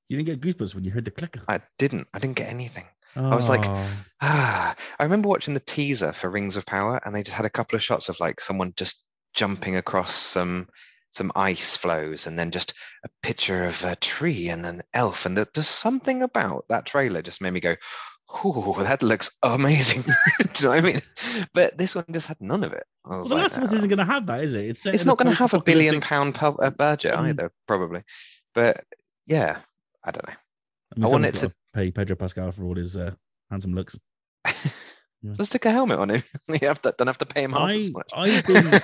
You didn't get goosebumps when you heard the clicker. I didn't. I didn't get anything. Oh. I was like, oh. ah. I remember watching the teaser for Rings of Power, and they just had a couple of shots of like someone just jumping across some some ice flows, and then just a picture of a tree and an elf, and there's something about that trailer just made me go, oh, that looks amazing. Do you know what I mean? But this one just had none of it. Well, the like, Last of Us isn't going to have that, is it? It's, it's not going to have a billion pound uh, budget mm. either, probably. But yeah, I don't know. I, mean, I want it to pay Pedro Pascal for all his uh, handsome looks. Just stick a helmet on him. you have to, don't have to pay him half I, as much. I've been,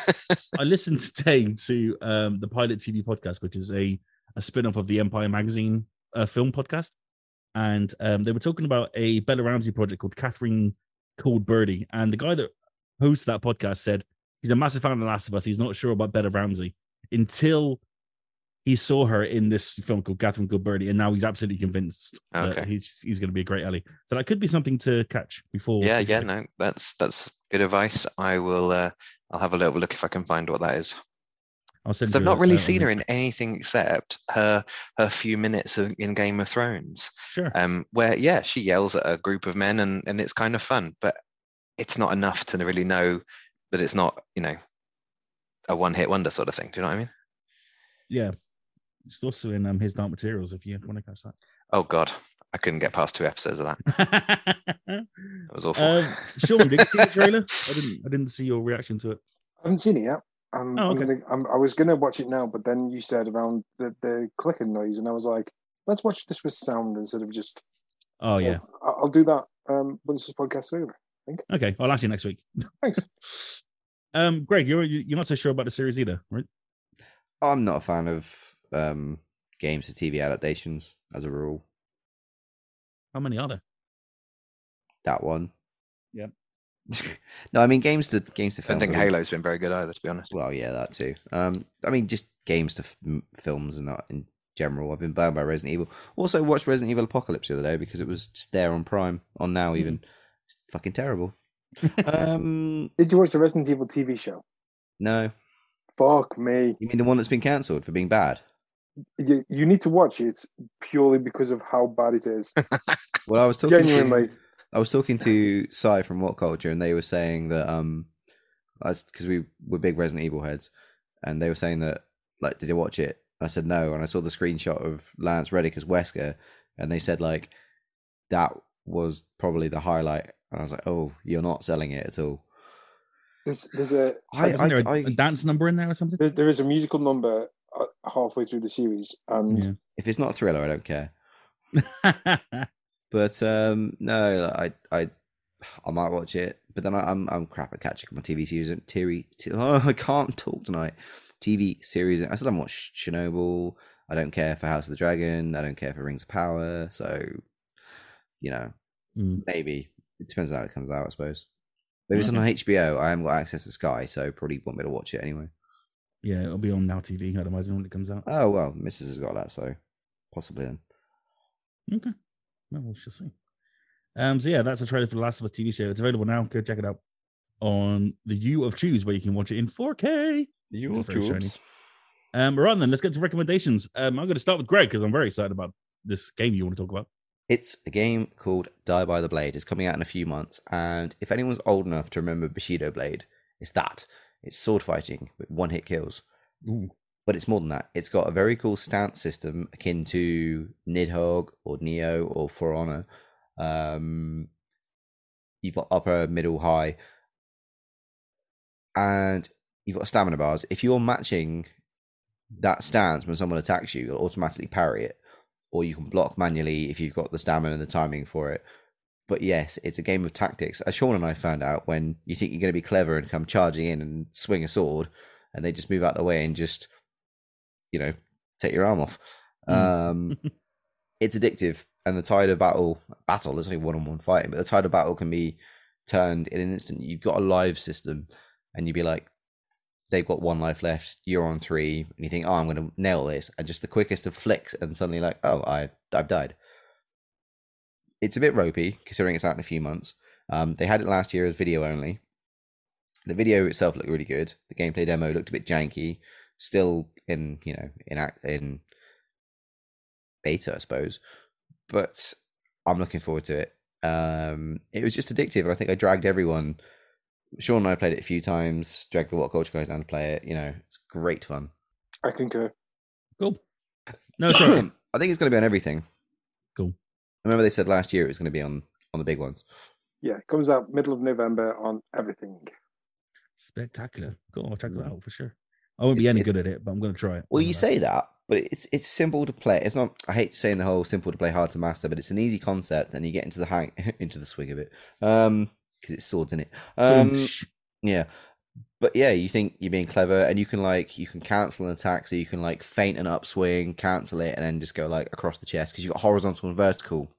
I listened today to um, the Pilot TV podcast, which is a, a spin off of the Empire Magazine uh, film podcast and um, they were talking about a Bella Ramsey project called Catherine Called Birdy. And the guy that hosts that podcast said he's a massive fan of The Last of Us. He's not sure about Bella Ramsey until he saw her in this film called Catherine Called Birdy, and now he's absolutely convinced okay. that he's he's going to be a great Ellie. So that could be something to catch before. Yeah, yeah, no, that's that's good advice. I will. uh I'll have a little look if I can find what that is. I'll send. I've not really seen her in anything except her her few minutes in Game of Thrones. Sure. Um, where yeah, she yells at a group of men and and it's kind of fun, but it's not enough to really know that it's not you know a one hit wonder sort of thing. Do you know what I mean? Yeah. She's also in um, his Dark Materials. If you want to catch that. Oh God, I couldn't get past two episodes of that. that was awful. Um, Sean, did you see the trailer? I didn't. I didn't see your reaction to it. I haven't seen it yet. I'm, oh, okay. I'm, gonna, I'm i was gonna watch it now, but then you said around the, the clicking noise, and I was like, let's watch this with sound instead of just. Oh so yeah, I'll do that um, once this podcast's over. I think. Okay, I'll ask you next week. Thanks. um, Greg, you're you're not so sure about the series either, right? I'm not a fan of um, games to TV adaptations as a rule. How many are there? That one. Yeah. No, I mean games to games to films. I don't think Halo's been very good either, to be honest. Well, yeah, that too. Um, I mean, just games to f- films and that in general. I've been burned by Resident Evil. Also, watched Resident Evil Apocalypse the other day because it was just there on Prime, on now even. Mm. It's fucking terrible. um, Did you watch the Resident Evil TV show? No. Fuck me. You mean the one that's been cancelled for being bad? You, you need to watch it purely because of how bad it is. well, I was talking genuinely. To, I was talking to Sai from WhatCulture, and they were saying that um, as because we were big Resident Evil heads, and they were saying that like, did you watch it? I said no, and I saw the screenshot of Lance Reddick as Wesker, and they said like that was probably the highlight. And I was like, oh, you're not selling it at all. There's, there's a, I, I, there a, a dance number in there or something. There, there is a musical number uh, halfway through the series, and yeah. if it's not a thriller, I don't care. But um, no, I I I might watch it, but then I, am I'm, I'm crap at catching up on TV series. And TV, oh, I can't talk tonight. TV series. I still haven't watched Chernobyl. I don't care for House of the Dragon. I don't care for Rings of Power. So, you know, mm. maybe it depends on how it comes out. I suppose. Maybe it's on HBO. I haven't got access to Sky, so probably won't be able to watch it anyway. Yeah, it'll be on Now TV. I'd imagine when it comes out. Oh well, Mrs. has got that, so possibly then. Okay. Well, we shall see. Um, so yeah, that's a trailer for the Last of Us TV show. It's available now. Go check it out. on the U of Choose, where you can watch it in 4K. You It's very shiny. Um, right then, let's get to recommendations. Um, I'm going to start with Greg because I'm very excited about this game you want to talk about. It's a game called Die by the Blade. It's coming out in a few months, and if anyone's old enough to remember Bushido Blade, it's that. It's sword fighting with one hit kills. Ooh. But it's more than that. It's got a very cool stance system akin to Nidhogg or Nioh or For Honor. Um, you've got upper, middle, high, and you've got stamina bars. If you're matching that stance when someone attacks you, you'll automatically parry it, or you can block manually if you've got the stamina and the timing for it. But yes, it's a game of tactics. As Sean and I found out, when you think you're going to be clever and come charging in and swing a sword, and they just move out the way and just, you know, take your arm off. Mm. Um, it's addictive, and the tide of battle battle there's only one on one fighting, but the tide of battle can be turned in an instant. You've got a live system, and you'd be like, they've got one life left, you're on three, and you think, oh, I'm going to nail this, and just the quickest of flicks, and suddenly like, oh, I I've died. It's a bit ropey considering it's out in a few months. Um, they had it last year as video only. The video itself looked really good. The gameplay demo looked a bit janky, still in you know in act in beta, I suppose. But I'm looking forward to it. Um, it was just addictive, and I think I dragged everyone. Sean and I played it a few times. Dragged the WhatCulture guys down to play it. You know, it's great fun. I concur. Cool. No, sorry. I think it's going to be on everything. Cool. I remember they said last year it was going to be on on the big ones. Yeah, it comes out middle of November on everything. Spectacular. Cool. I'll check that out for sure. I won't be any good at it, but I'm going to try it. Well, you say that, but it's it's simple to play. It's not. I hate saying the whole simple to play, hard to master, but it's an easy concept, and you get into the hang into the swing of it. Um, because it's swords in it. Um, yeah, but yeah, you think you're being clever, and you can like you can cancel an attack, so you can like feint an upswing, cancel it, and then just go like across the chest because you've got horizontal and vertical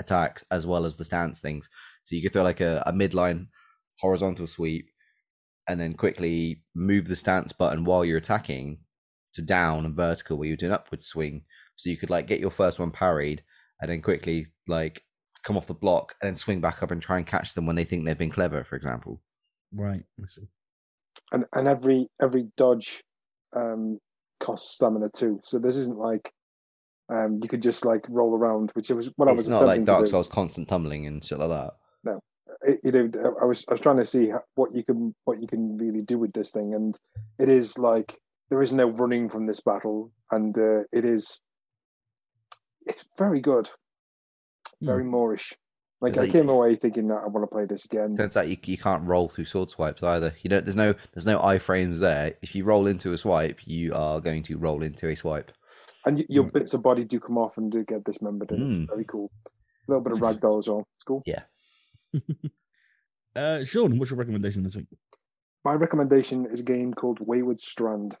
attacks as well as the stance things. So you could throw like a, a midline horizontal sweep, and then quickly move the stance button while you're attacking to down and vertical where you do an upward swing. So you could like get your first one parried and then quickly like come off the block and then swing back up and try and catch them when they think they've been clever, for example. Right. I see. and and every every dodge um costs stamina too. So this isn't like um you could just like roll around, which was what I was it's not like attempting to Dark do. Souls constant tumbling and shit like that. It- you know, I was I was trying to see what you can what you can really do with this thing, and it is like there is no running from this battle, and uh, it is it's very good, very Moorish. Like I came away thinking that I want to play this again. Turns out you, you can't roll through sword swipes either. You don't. There's no. There's no iframes there. If you roll into a swipe, you are going to roll into a swipe. and your Mm. bits of body do come off and do get dismembered. And Mm. It's very cool. A little bit of ragdoll as well. It's cool. uh, Sean, what's your recommendation this week? My recommendation is a game called Wayward Strand,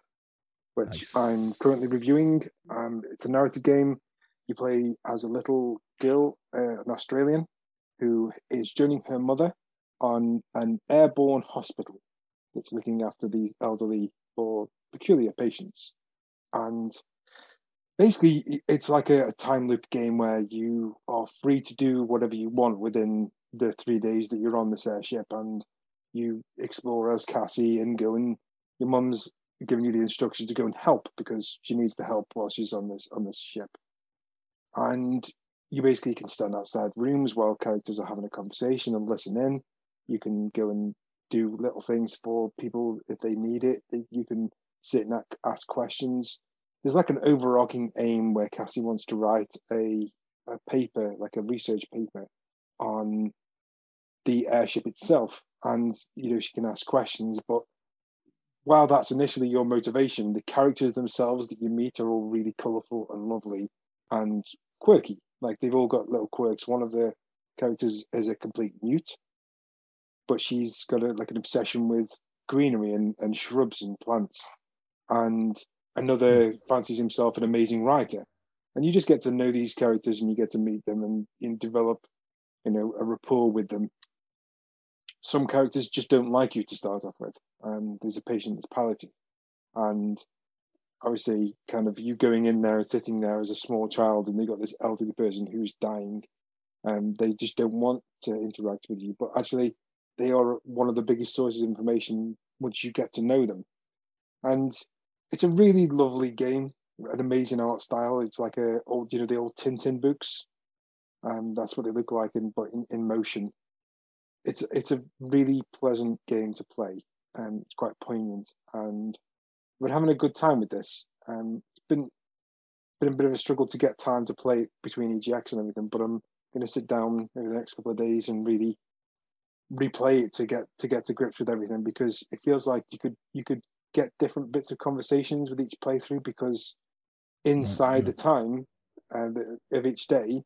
which Nice. I'm currently reviewing. Um, it's a narrative game. You play as a little girl, uh, an Australian, who is joining her mother on an airborne hospital that's looking after these elderly or peculiar patients. And basically, it's like a, a time loop game where you are free to do whatever you want within the three days that you're on this airship and you explore as Cassie and go and your mum's giving you the instructions to go and help because she needs the help while she's on this on this ship. And you basically can stand outside rooms while characters are having a conversation and listen in. You can go and do little things for people if they need it. You can sit and ask questions. There's like an overarching aim where Cassie wants to write a a paper, like a research paper, on the airship itself and you know she can ask questions but while that's initially your motivation the characters themselves that you meet are all really colorful and lovely and quirky. Like they've all got little quirks. One of the characters is a complete mute but she's got a, like an obsession with greenery and, and shrubs and plants. And another fancies himself an amazing writer. And you just get to know these characters and you get to meet them and, and develop you know a rapport with them some characters just don't like you to start off with. Um, there's a patient that's palliative, and obviously, kind of you going in there and sitting there as a small child, and they've got this elderly person who's dying, and they just don't want to interact with you. But actually, they are one of the biggest sources of information once you get to know them. And it's a really lovely game, an amazing art style. It's like a old, you know, the old Tintin books. And that's what they look like in but in, in motion. It's it's a really pleasant game to play and it's quite poignant and we're having a good time with this. Um, it's been been a bit of a struggle to get time to play between EGX and everything, but I'm going to sit down over the next couple of days and really replay it to get to get to grips with everything because it feels like you could you could get different bits of conversations with each playthrough because inside the time uh, of each day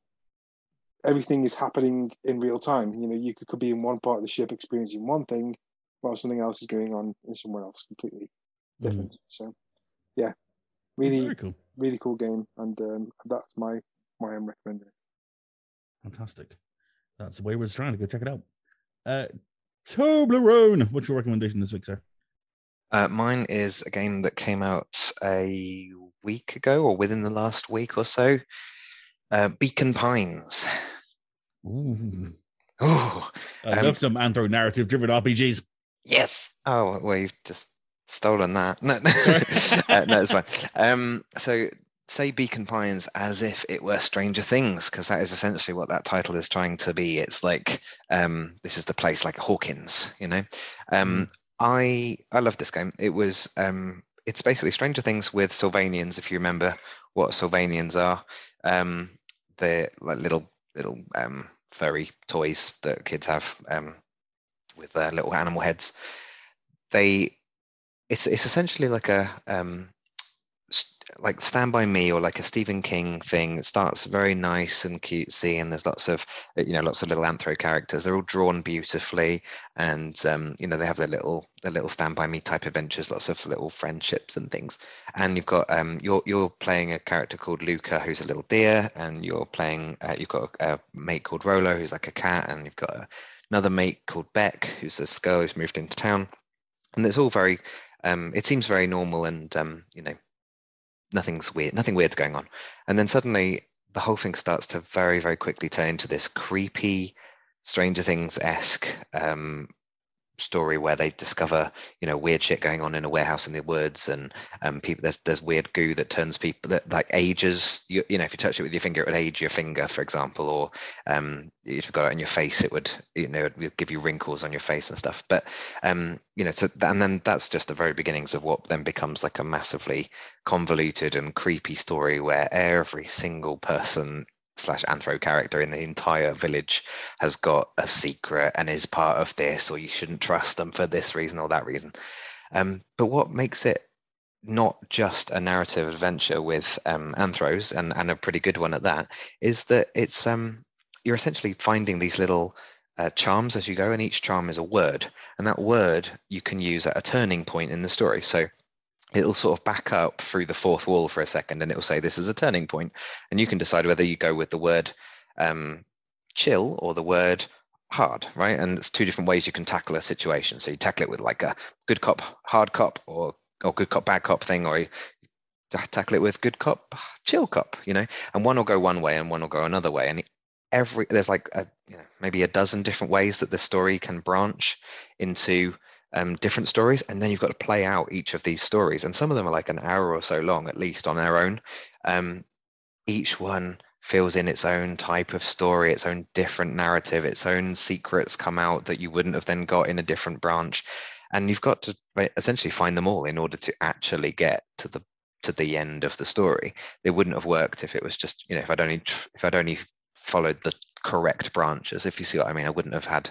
everything is happening in real time. You know you could, could be in one part of the ship experiencing one thing while something else is going on in somewhere else completely different. Mm. so yeah. Really Very cool. really cool game and um, that's my my own recommendation. Fantastic. That's the way we're trying to go check it out. Uh, Toblerone, what's your recommendation this week, sir? Uh, mine is a game that came out a week ago or within the last week or so. Uh, Beacon Pines. Ooh. Ooh. I um, love some anthro narrative driven RPGs. Yes. Oh, well, you've just stolen that. No, no, uh, no it's fine. Um, so say Beacon Pines as if it were Stranger Things, because that is essentially what that title is trying to be. It's like um, this is the place like Hawkins, you know. Um, mm. I I love this game. It was um, it's basically Stranger Things with Sylvanians, if you remember what Sylvanians are. Um, they're like little little um, furry toys that kids have um, with their little animal heads. They it's it's essentially like a um, like Stand by Me or like a Stephen King thing. It starts very nice and cutesy, and there's lots of uh, you know lots of little anthro characters. They're all drawn beautifully, and um, you know they have their little their little Stand by Me type adventures. Lots of little friendships and things. And you've got um, you're you're playing a character called Luka, who's a little deer, and you're playing uh, you've got a, a, mate called Rolo, who's like a cat, and you've got a, another mate called Beck, who's this girl who's moved into town, and it's all very um, it seems very normal and um, you know nothing's weird, nothing weird's going on. And then suddenly the whole thing starts to very, very quickly turn into this creepy, Stranger Things esque um, story where they discover you know weird shit going on in a warehouse in the woods and um people there's there's weird goo that turns people that like ages you, you know if you touch it with your finger it would age your finger for example or um if you got it on your face it would you know it would give you wrinkles on your face and stuff. But um you know so and then that's just the very beginnings of what then becomes like a massively convoluted and creepy story where every single person slash anthro character in the entire village has got a secret and is part of this, or you shouldn't trust them for this reason or that reason. Um, but what makes it not just a narrative adventure with um, anthros and, and a pretty good one at that is that it's um, you're essentially finding these little uh, charms as you go, and each charm is a word, and that word you can use at a turning point in the story. So it'll sort of back up through the fourth wall for a second and it'll say this is a turning point and you can decide whether you go with the word um, chill or the word hard right? And it's two different ways you can tackle a situation. So you tackle it with like a good cop hard cop or or good cop bad cop thing or you tackle it with good cop chill cop you know? And one will go one way and one will go another way and every there's like a, you know, maybe a dozen different ways that the story can branch into um, different stories, and then you've got to play out each of these stories. And some of them are like an hour or so long, at least on their own. Um, each one fills in its own type of story, its own different narrative, its own secrets come out that you wouldn't have then got in a different branch. And you've got to essentially find them all in order to actually get to the to the end of the story. It wouldn't have worked if it was just you know if I'd only if I'd only followed the correct branches. If you see what I mean, I wouldn't have had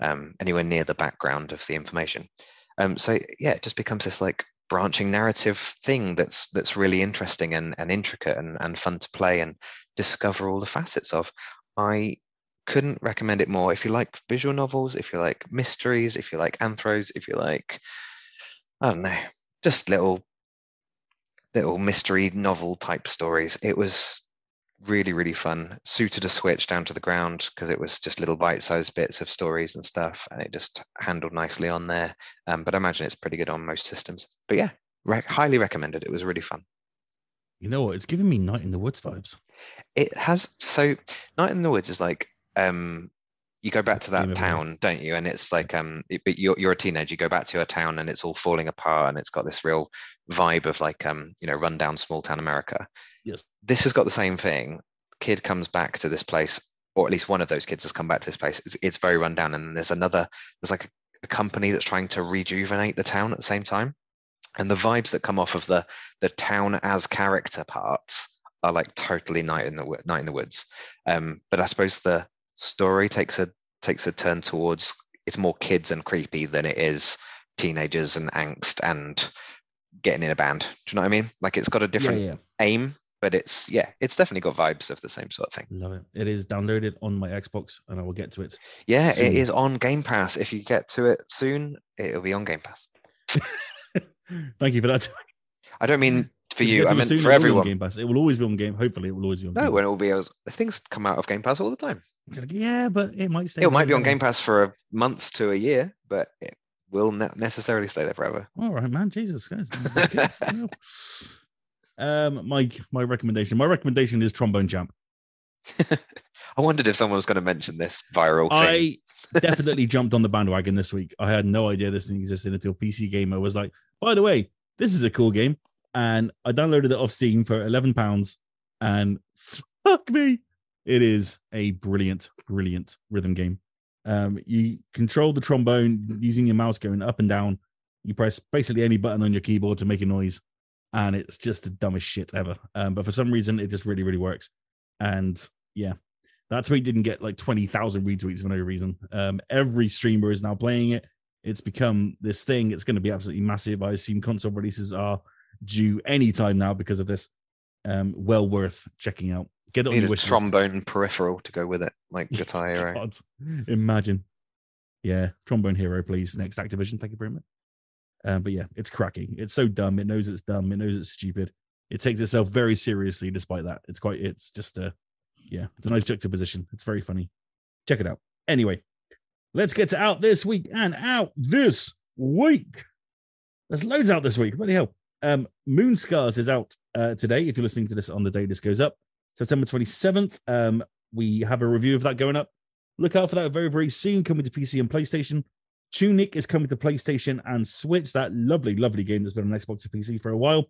um, anywhere near the background of the information. Um, so yeah, it just becomes this like branching narrative thing that's that's really interesting and, and intricate and, and fun to play and discover all the facets of. I couldn't recommend it more. If you like visual novels, if you like mysteries, if you like anthros, if you like, I don't know, just little little mystery novel type stories. It was really really fun. Suited a switch down to the ground because it was just little bite-sized bits of stories and stuff and it just handled nicely on there. Um, but i imagine it's pretty good on most systems. But yeah re- highly recommended. It was really fun. You know what? It's giving me night in the woods vibes. It has so night in the woods is like um you go back to that town, don't you? And it's like um, it, but you're you're a teenager. You go back to a town, and it's all falling apart, and it's got this real vibe of like um, you know, rundown small town America. Yes. This has got the same thing. Kid comes back to this place, or at least one of those kids has come back to this place. It's, it's very rundown, and there's another. There's like a, a company that's trying to rejuvenate the town at the same time, and the vibes that come off of the the town as character parts are like totally night in the night in the woods. Um, but I suppose the story takes a takes a turn towards it's more kids and creepy than it is teenagers and angst and getting in a band. Do you know what I mean? Like it's got a different Yeah, yeah. aim, but it's yeah, it's definitely got vibes of the same sort of thing. Love it. It is downloaded on my Xbox, and I will get to it. Yeah, Soon. it is on Game Pass. If you get to it soon, it'll be on Game Pass. Thank you for that. I don't mean for you. I meant soon, for it will be on everyone. Game Pass. It will always be on Game. Hopefully, it will always be on. No, Game when it will be, things come out of Game Pass all the time. Like, yeah, but it might stay. It might be on. Game Pass for a month to a year, but it will not necessarily stay there forever. All right, man. Jesus, guys. Um, my my recommendation. My recommendation is Trombone Champ. I wondered if someone was going to mention this viral thing. I definitely jumped on the bandwagon this week. I had no idea this thing existed until PC Gamer was like, by the way, this is a cool game. And I downloaded it off Steam for eleven pounds. And fuck me, it is a brilliant, brilliant rhythm game. Um, you control the trombone using your mouse going up and down. You press basically any button on your keyboard to make a noise, and it's just the dumbest shit ever. Um, but for some reason, it just really, really works. And yeah, that tweet didn't get like 20,000 retweets for no reason. Um, every streamer is now playing it. It's become this thing. It's going to be absolutely massive. I assume console releases are due anytime now because of this. Um, well worth checking out. Get it on your a wish list. trombone peripheral to go with it, like Guitar Hero. God, imagine. Yeah, trombone hero, please. Next Activision, thank you very much. Um, but yeah, it's cracking. It's so dumb. It knows it's dumb. It knows it's stupid. It takes itself very seriously, despite that. It's quite. It's just a, yeah, it's a nice juxtaposition. It's very funny. Check it out. Anyway, let's get to out this week and out this week. There's loads out this week. Bloody hell. Um, Moonscars is out uh, today. If you're listening to this on the day this goes up, September 27th. Um, we have a review of that going up. Look out for that very, very soon, coming to PC and PlayStation. Tunic is coming to PlayStation and Switch. That lovely, lovely game that's been on Xbox and PC for a while.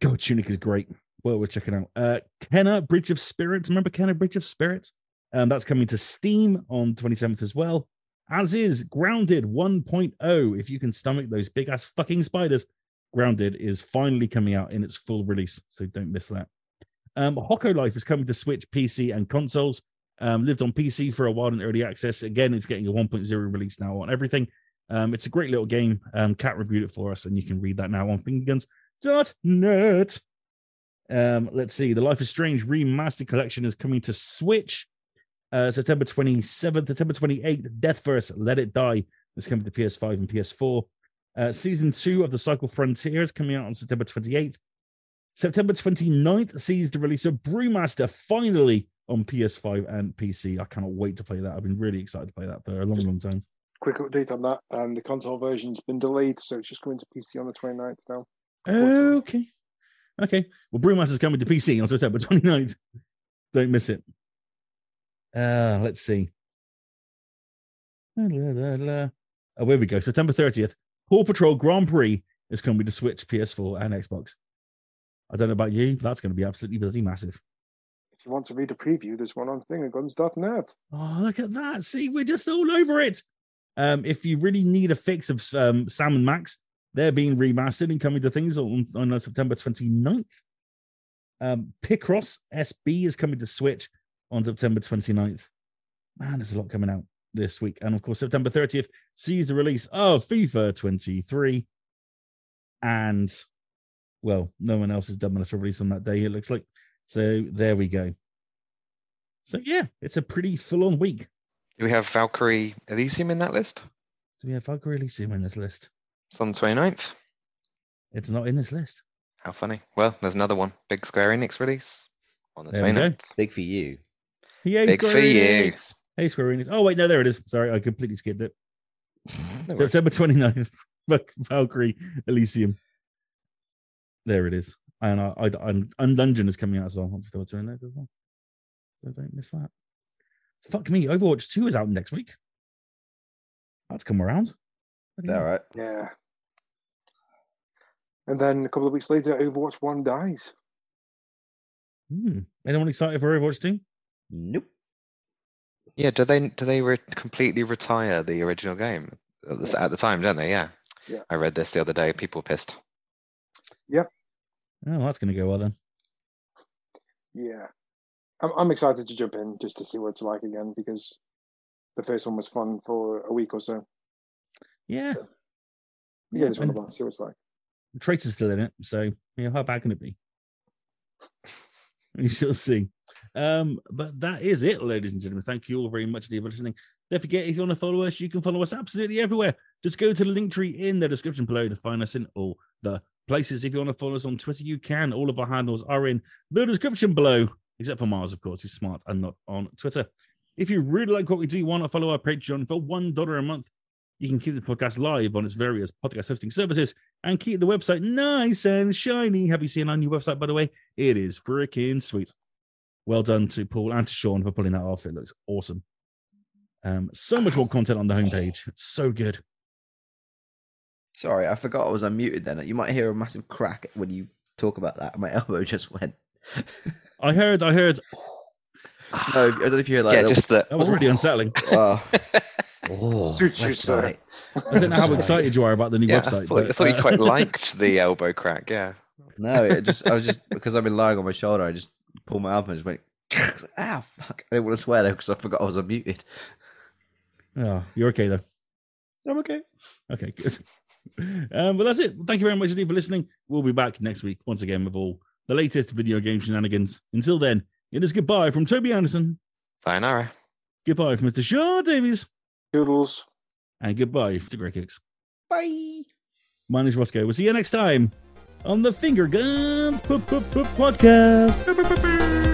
God, Tunic is great. Well, we're checking out. Uh, Kena Bridge of Spirits. Remember Kena Bridge of Spirits? Um, that's coming to Steam on 27th as well. As is Grounded 1.0. If you can stomach those big ass fucking spiders, Grounded is finally coming out in its full release. So don't miss that. Um, Hokko Life is coming to Switch, PC, and consoles. Um, lived on PC for a while in early access. Again, it's getting a 1.0 release now on everything. Um, it's a great little game. Um, Cat reviewed it for us, and you can read that now on fingerguns.net. Um, let's see. The Life is Strange remastered collection is coming to Switch uh, September 27th, September 28th. Deathverse, Let It Die is coming to PS5 and PS4. Uh, season two of The Cycle Frontier is coming out on September 28th. September 29th sees the release of Brewmaster finally on PS5 and PC. I cannot wait to play that. I've been really excited to play that for a long, long time. Quick update on that. Um, the console version's been delayed, so it's just coming to PC on the 29th now. Okay. Okay. Well, Brewmaster's coming to PC on September 29th. Don't miss it. Uh, let's see. Oh, where we go. September 30th. Paw Patrol Grand Prix is coming to Switch, PS4, and Xbox. I don't know about you, but that's going to be absolutely bloody massive. If you want to read a preview, there's one on fingerguns.net. Oh, look at that. See, we're just all over it. Um, if you really need a fix of um, Sam and Max, they're being remastered and coming to things on, on uh, September 29th. Um, Picross SB is coming to Switch on September 29th. Man, there's a lot coming out this week. And of course, September 30th sees the release of FIFA 23. And, well, no one else has done enough to release on that day, it looks like. So there we go. So, yeah, it's a pretty full on week. Do we have Valkyrie Elysium in that list? Do we have Valkyrie Elysium in this list? It's on the 29th. It's not in this list. How funny. Well, there's another one. Big Square Enix release on the There 29th. Big for you. Yay, Big Square for you. Enix. Hey, Square Enix. Oh, wait, no, there it is. Sorry, I completely skipped it. No worries. September 29th, Valkyrie Elysium. There it is. And I, I, I'm, Undungeon is coming out as well. on September 29th as well. So don't miss that. fuck me, Overwatch 2 is out next week. That's come around. Bloody All hell. right. Yeah. And then a couple of weeks later, Overwatch 1 dies. Hmm. Anyone excited for Overwatch 2? Nope. Yeah, do they do they re- completely retire the original game at the, Yes. at the time? Don't they? Yeah. Yeah. I read this the other day. People pissed. Yeah. Oh, that's going to go well then. Yeah. I'm, I'm excited to jump in just to see what it's like again because the first one was fun for a week or so. Yeah. So, yeah, this one and I want see what it's like. Trace is still in it. So, you know, how bad can it be? We shall see. Um, but that is it, ladies and gentlemen. Thank you all very much for listening. Don't forget, if you want to follow us, you can follow us absolutely everywhere. Just go to the link tree in the description below to find us in all the places. If you want to follow us on Twitter, you can. All of our handles are in the description below, except for Mars, of course. He's smart and not on Twitter. If you really like what we do, want to follow our Patreon for $1 a month, you can keep the podcast live on its various podcast hosting services and keep the website nice and shiny. Have you seen our new website, by the way? It is freaking sweet. Well done to Paul and to Sean for pulling that off. It looks awesome. Um, so much more content on the homepage. It's so good. Sorry, I forgot I was unmuted then. You might hear a massive crack when you talk about that. My elbow just went. I heard, I heard. No, I don't know if you heard like yeah, little- just the. That was really unsettling. Oh, oh, Suits you, website. I don't know how excited you are about the new yeah, website. I thought, I but, thought you uh, quite liked the elbow crack. Yeah. No, it just I was just because I've been lying on my shoulder. I just pulled my arm and just went. Ah, fuck! I didn't want to swear though because I forgot I was unmuted. oh, you're okay though. I'm okay. Okay, good. Um, but that's it. Thank you very much indeed for listening. We'll be back next week once again with all the latest video game shenanigans. Until then, it is goodbye from Toby Anderson, Sayonara. goodbye from Mr. Sean Davies, Toodles. and goodbye to Greg Hicks. Bye. My name is Rossko. We'll see you next time on the Finger Guns P- P- P- Podcast.